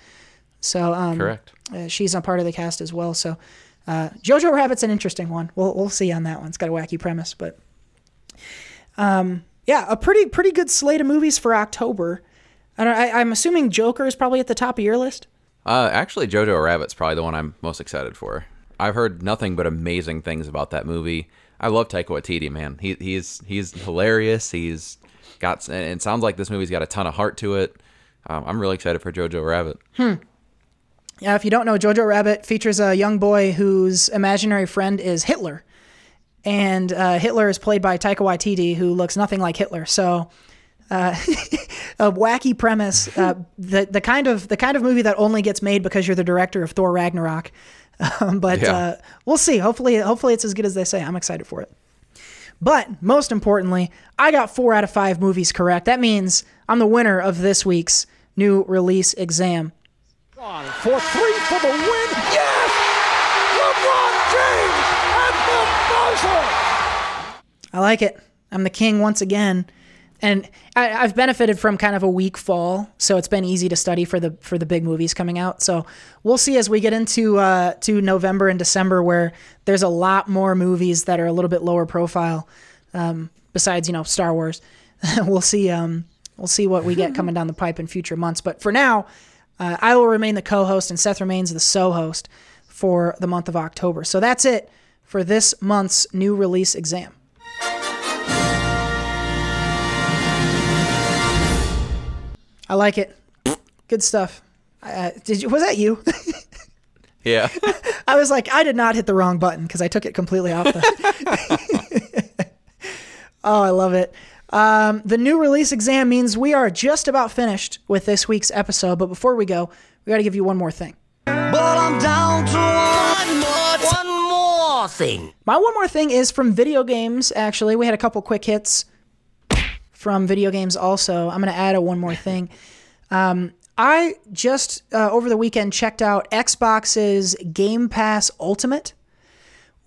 So um, Correct. uh, she's a part of the cast as well. So uh, Jojo Rabbit's an interesting one. We'll we'll see on that one. It's got a wacky premise, but um, yeah, a pretty pretty good slate of movies for October. I don't, I, I'm assuming Joker is probably at the top of your list. Uh, actually, Jojo Rabbit's probably the one I'm most excited for. I've heard nothing but amazing things about that movie. I love Taika Waititi, man. He, he's he's hilarious. He's got and it sounds like this movie's got a ton of heart to it. Um, I'm really excited for Jojo Rabbit. Yeah, if you don't know, Jojo Rabbit features a young boy whose imaginary friend is Hitler, and uh, Hitler is played by Taika Waititi, who looks nothing like Hitler. So, uh, [laughs] a wacky premise, uh, [laughs] the the kind of the kind of movie that only gets made because you're the director of Thor Ragnarok. Um, but Yeah. uh, we'll see. Hopefully, hopefully it's as good as they say. I'm excited for it. But most importantly, I got four out of five movies correct. That means I'm the winner of this week's new release exam. For three for the win. Yes! LeBron James at the buzzer. I like it. I'm the king once again, and I, I've benefited from kind of a weak fall, so it's been easy to study for the for the big movies coming out. So we'll see as we get into uh, to November and December, where there's a lot more movies that are a little bit lower profile. Um, besides, you know, Star Wars, [laughs] we'll see. Um, we'll see what we get coming down the pipe in future months. But for now, uh, I will remain the co-host, and Seth remains the so-host for the month of October. So that's it for this month's new release exam. I like it. Good stuff. Uh, did you? Was that you? [laughs] Yeah. I was like, I did not hit the wrong button because I took it completely off the. [laughs] oh, I love it. Um, the new release exam means we are just about finished with this week's episode. But before we go, we got to give you one more thing. But I'm down to one more, one more thing. My one more thing is from video games, actually. We had a couple quick hits from video games also. I'm going to add a one more thing. Um, I just uh, over the weekend checked out Xbox's Game Pass Ultimate,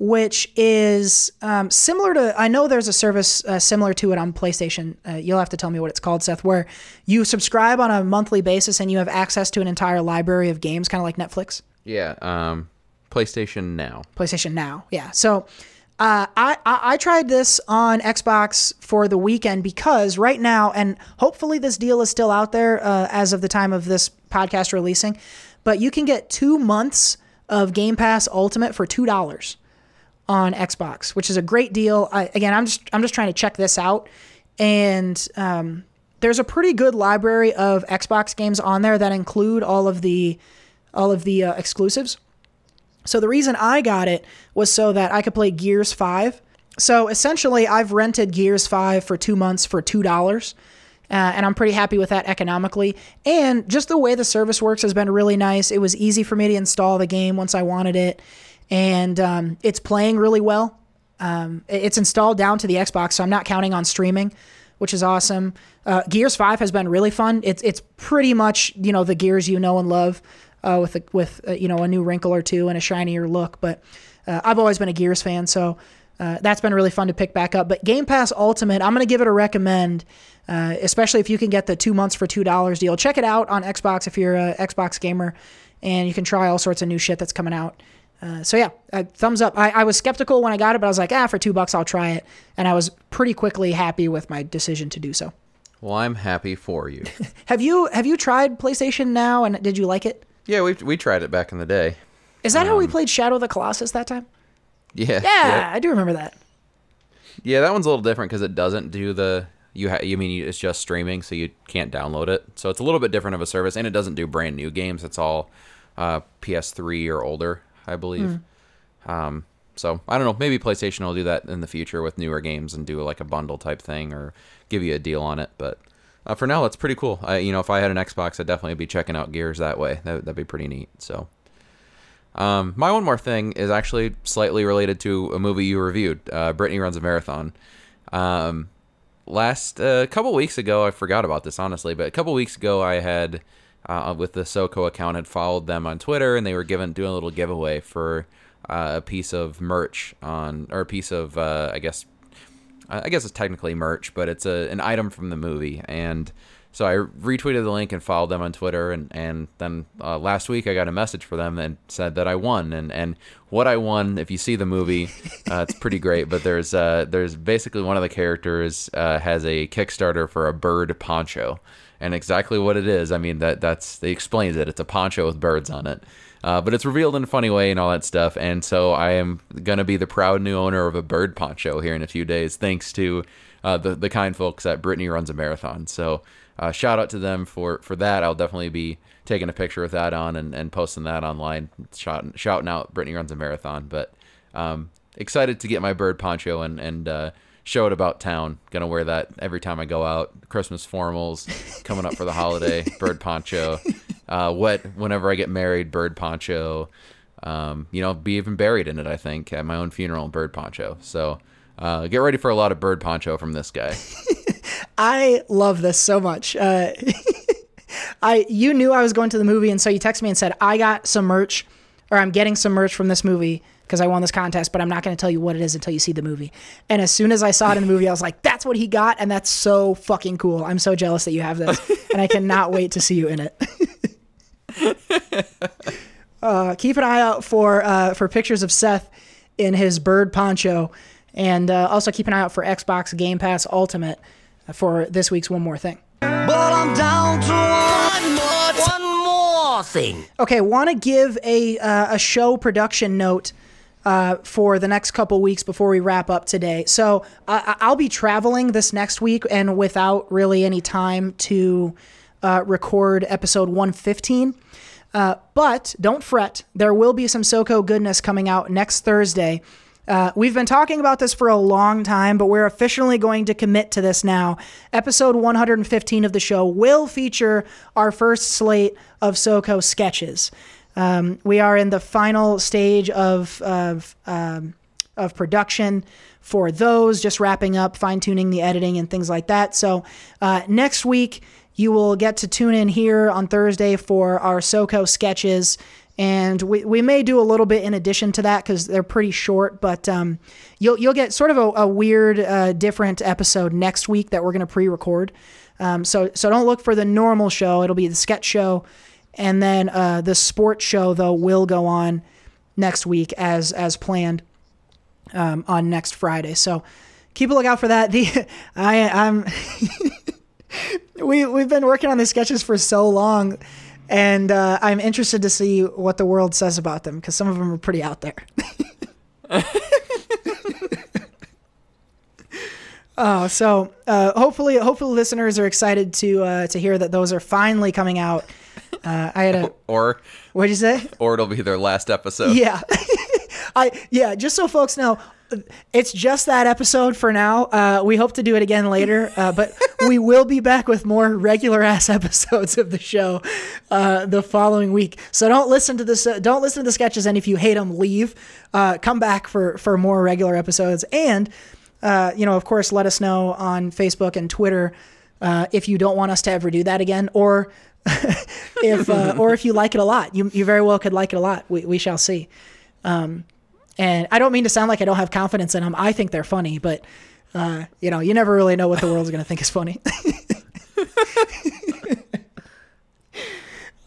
which is um, similar to. I know there's a service uh, similar to it on PlayStation. Uh, you'll have to tell me what it's called, Seth. Where you subscribe on a monthly basis and you have access to an entire library of games, kind of like Netflix. Yeah. Um, PlayStation Now. PlayStation Now. Yeah. So uh, I, I I tried this on Xbox for the weekend because right now, and hopefully this deal is still out there uh, as of the time of this podcast releasing, but you can get two months of Game Pass Ultimate for two dollars on Xbox, which is a great deal. I, again, I'm just I'm just trying to check this out, and um, there's a pretty good library of Xbox games on there that include all of the all of the uh, exclusives. So the reason I got it was so that I could play Gears 5. So essentially, I've rented Gears 5 for two months for $2. Uh, and I'm pretty happy with that economically. And just the way the service works has been really nice. It was easy for me to install the game once I wanted it. And um, it's playing really well. Um, it's installed down to the Xbox, so I'm not counting on streaming, which is awesome. Uh, Gears 5 has been really fun. It's, it's pretty much, you know, the Gears you know and love uh, with a, with uh, you know a new wrinkle or two and a shinier look. But uh, I've always been a Gears fan, so uh, that's been really fun to pick back up. But Game Pass Ultimate, I'm going to give it a recommend, especially if you can get the two months for two dollars deal. Check it out on Xbox if you're a Xbox gamer, and you can try all sorts of new shit that's coming out. Uh, so yeah, uh, thumbs up. I, I was skeptical when I got it, but I was like, ah, for two bucks, I'll try it, and I was pretty quickly happy with my decision to do so. Well, I'm happy for you. [laughs] Have you have you tried PlayStation Now, and did you like it? yeah, we we tried it back in the day. Is that how we played Shadow of the Colossus that time? Yeah. Yeah, I do remember that. Yeah, that one's a little different because it doesn't do the you. Ha- you mean it's just streaming, so you can't download it. So it's a little bit different of a service, and it doesn't do brand new games. It's all uh, PS3 or older, I believe. Um, so I don't know. Maybe PlayStation will do that in the future with newer games and do like a bundle type thing or give you a deal on it. But uh, for now, that's pretty cool. I, you know, if I had an Xbox, I'd definitely be checking out Gears that way. That, that'd be pretty neat. So. Um, my one more thing is actually slightly related to a movie you reviewed. Uh, Brittany runs a marathon. Um, last a uh, couple weeks ago, I forgot about this honestly, but a couple weeks ago, I had uh, with the SoCo account had followed them on Twitter, and they were given doing a little giveaway for uh, a piece of merch on or a piece of uh, I guess I guess it's technically merch, but it's a an item from the movie and. So I retweeted the link and followed them on Twitter, and and then uh, last week I got a message for them and said that I won, and and what I won. If you see the movie, uh, it's pretty great. But there's uh, there's basically one of the characters has a Kickstarter for a bird poncho, and exactly what it is. I mean that that's they explains it. It's a poncho with birds on it. Uh, but it's revealed in a funny way and all that stuff. And so I am gonna be the proud new owner of a bird poncho here in a few days, thanks to uh, the the kind folks at Brittany runs a marathon. So uh, shout out to them for for that. I'll definitely be taking a picture with that on and, and posting that online, shouting, shouting out Brittany runs a marathon. But um, excited to get my bird poncho and and uh, show it about town. Gonna wear that every time I go out. Christmas formals coming up for the holiday. [laughs] bird poncho. Uh, what whenever I get married, bird poncho. Um, you know, be even buried in it. I think at my own funeral, bird poncho. So. Uh, get ready for a lot of bird poncho from this guy. [laughs] I love this so much. Uh, [laughs] I you knew I was going to the movie, and so you texted me and said I got some merch, or I'm getting some merch from this movie because I won this contest, but I'm not going to tell you what it is until you see the movie. And as soon as I saw it in the movie, I was like, "That's what he got," and that's so fucking cool. I'm so jealous that you have this, and I cannot [laughs] wait to see you in it. [laughs] uh, keep an eye out for uh, for pictures of Seth in his bird poncho, and uh, also keep an eye out for Xbox Game Pass Ultimate for this week's one more thing. But I'm down to one more, one more thing. Okay, want to give a uh, a show production note uh, for the next couple weeks before we wrap up today. So I I'll be traveling this next week and without really any time to uh, record episode 115. Uh, but don't fret, there will be some SoCo goodness coming out next Thursday. Uh, we've been talking about this for a long time, but we're officially going to commit to this now. Episode 115 of the show will feature our first slate of SoCo sketches. Um, we are in the final stage of of, um, of production for those, just wrapping up, fine tuning the editing and things like that. So uh, next week you will get to tune in here on Thursday for our SoCo sketches. And we, we may do a little bit in addition to that because they're pretty short, but um, you'll you'll get sort of a, a weird, uh, different episode next week that we're going to pre-record. Um, so so don't look for the normal show; it'll be the sketch show, and then uh, the sports show though will go on next week as as planned um, on next Friday. So keep a lookout for that. The [laughs] I I'm [laughs] we we've been working on these sketches for so long, and uh, I'm interested to see what the world says about them because some of them are pretty out there. Oh, [laughs] so uh, hopefully, hopefully, listeners are excited to uh, to hear that those are finally coming out. Uh, I had a [laughs] Or what'd you say? or it'll be their last episode. Yeah, [laughs] I yeah. Just so folks know, it's just that episode for now. Uh, we hope to do it again later, uh, but [laughs] we will be back with more regular ass episodes of the show uh, the following week. So don't listen to this. don't listen to the sketches, and if you hate them, leave. Uh, come back for for more regular episodes, and uh, you know, of course, let us know on Facebook and Twitter uh, if you don't want us to ever do that again, or [laughs] if or if you like it a lot. You you very well could like it a lot. We we shall see. Um, and I don't mean to sound like I don't have confidence in them. I think they're funny, but uh, you know, you never really know what the world's going to think is funny. [laughs]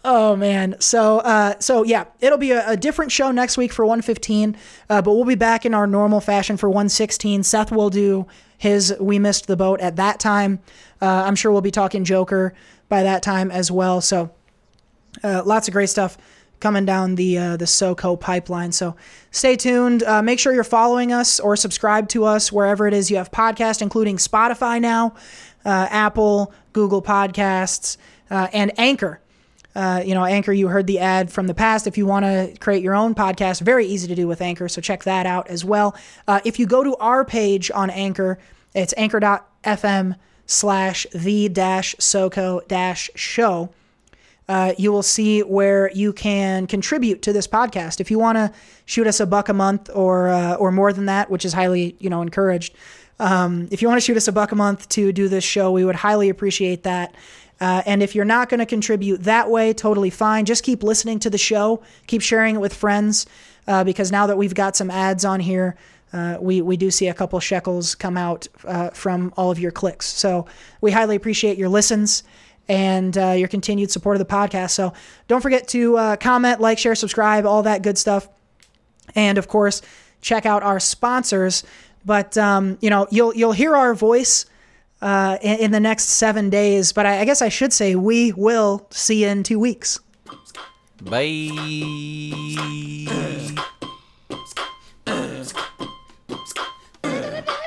oh man, so uh, so yeah, it'll be a, a, different show next week for 115, uh, but we'll be back in our normal fashion for 116. Seth will do his "We Missed the Boat" at that time. Uh, I'm sure we'll be talking Joker by that time as well. So uh, lots of great stuff coming down the uh, the SoCo pipeline. So stay tuned. Uh, make sure you're following us or subscribe to us wherever it is you have podcast, including Spotify now, uh, Apple, Google Podcasts, uh, and Anchor. Uh, you know, Anchor, you heard the ad from the past. If you want to create your own podcast, very easy to do with Anchor. So check that out as well. Uh, if you go to our page on Anchor, it's anchor.fm slash the dash SoCo dash show uh, you will see where you can contribute to this podcast. If you want to shoot us a buck a month or uh, or more than that, which is highly you know encouraged. Um, if you want to shoot us a buck a month to do this show, we would highly appreciate that. Uh, and if you're not going to contribute that way, totally fine. Just keep listening to the show, keep sharing it with friends, uh, because now that we've got some ads on here, uh, we, we do see a couple shekels come out uh, from all of your clicks. So we highly appreciate your listens and uh, your continued support of the podcast. So don't forget to uh, comment, like, share, subscribe, all that good stuff. And of course, check out our sponsors. But um, you know, you'll you'll hear our voice uh, in, in, the next seven days. But I, I guess I should say we will see you in two weeks. Bye. あ!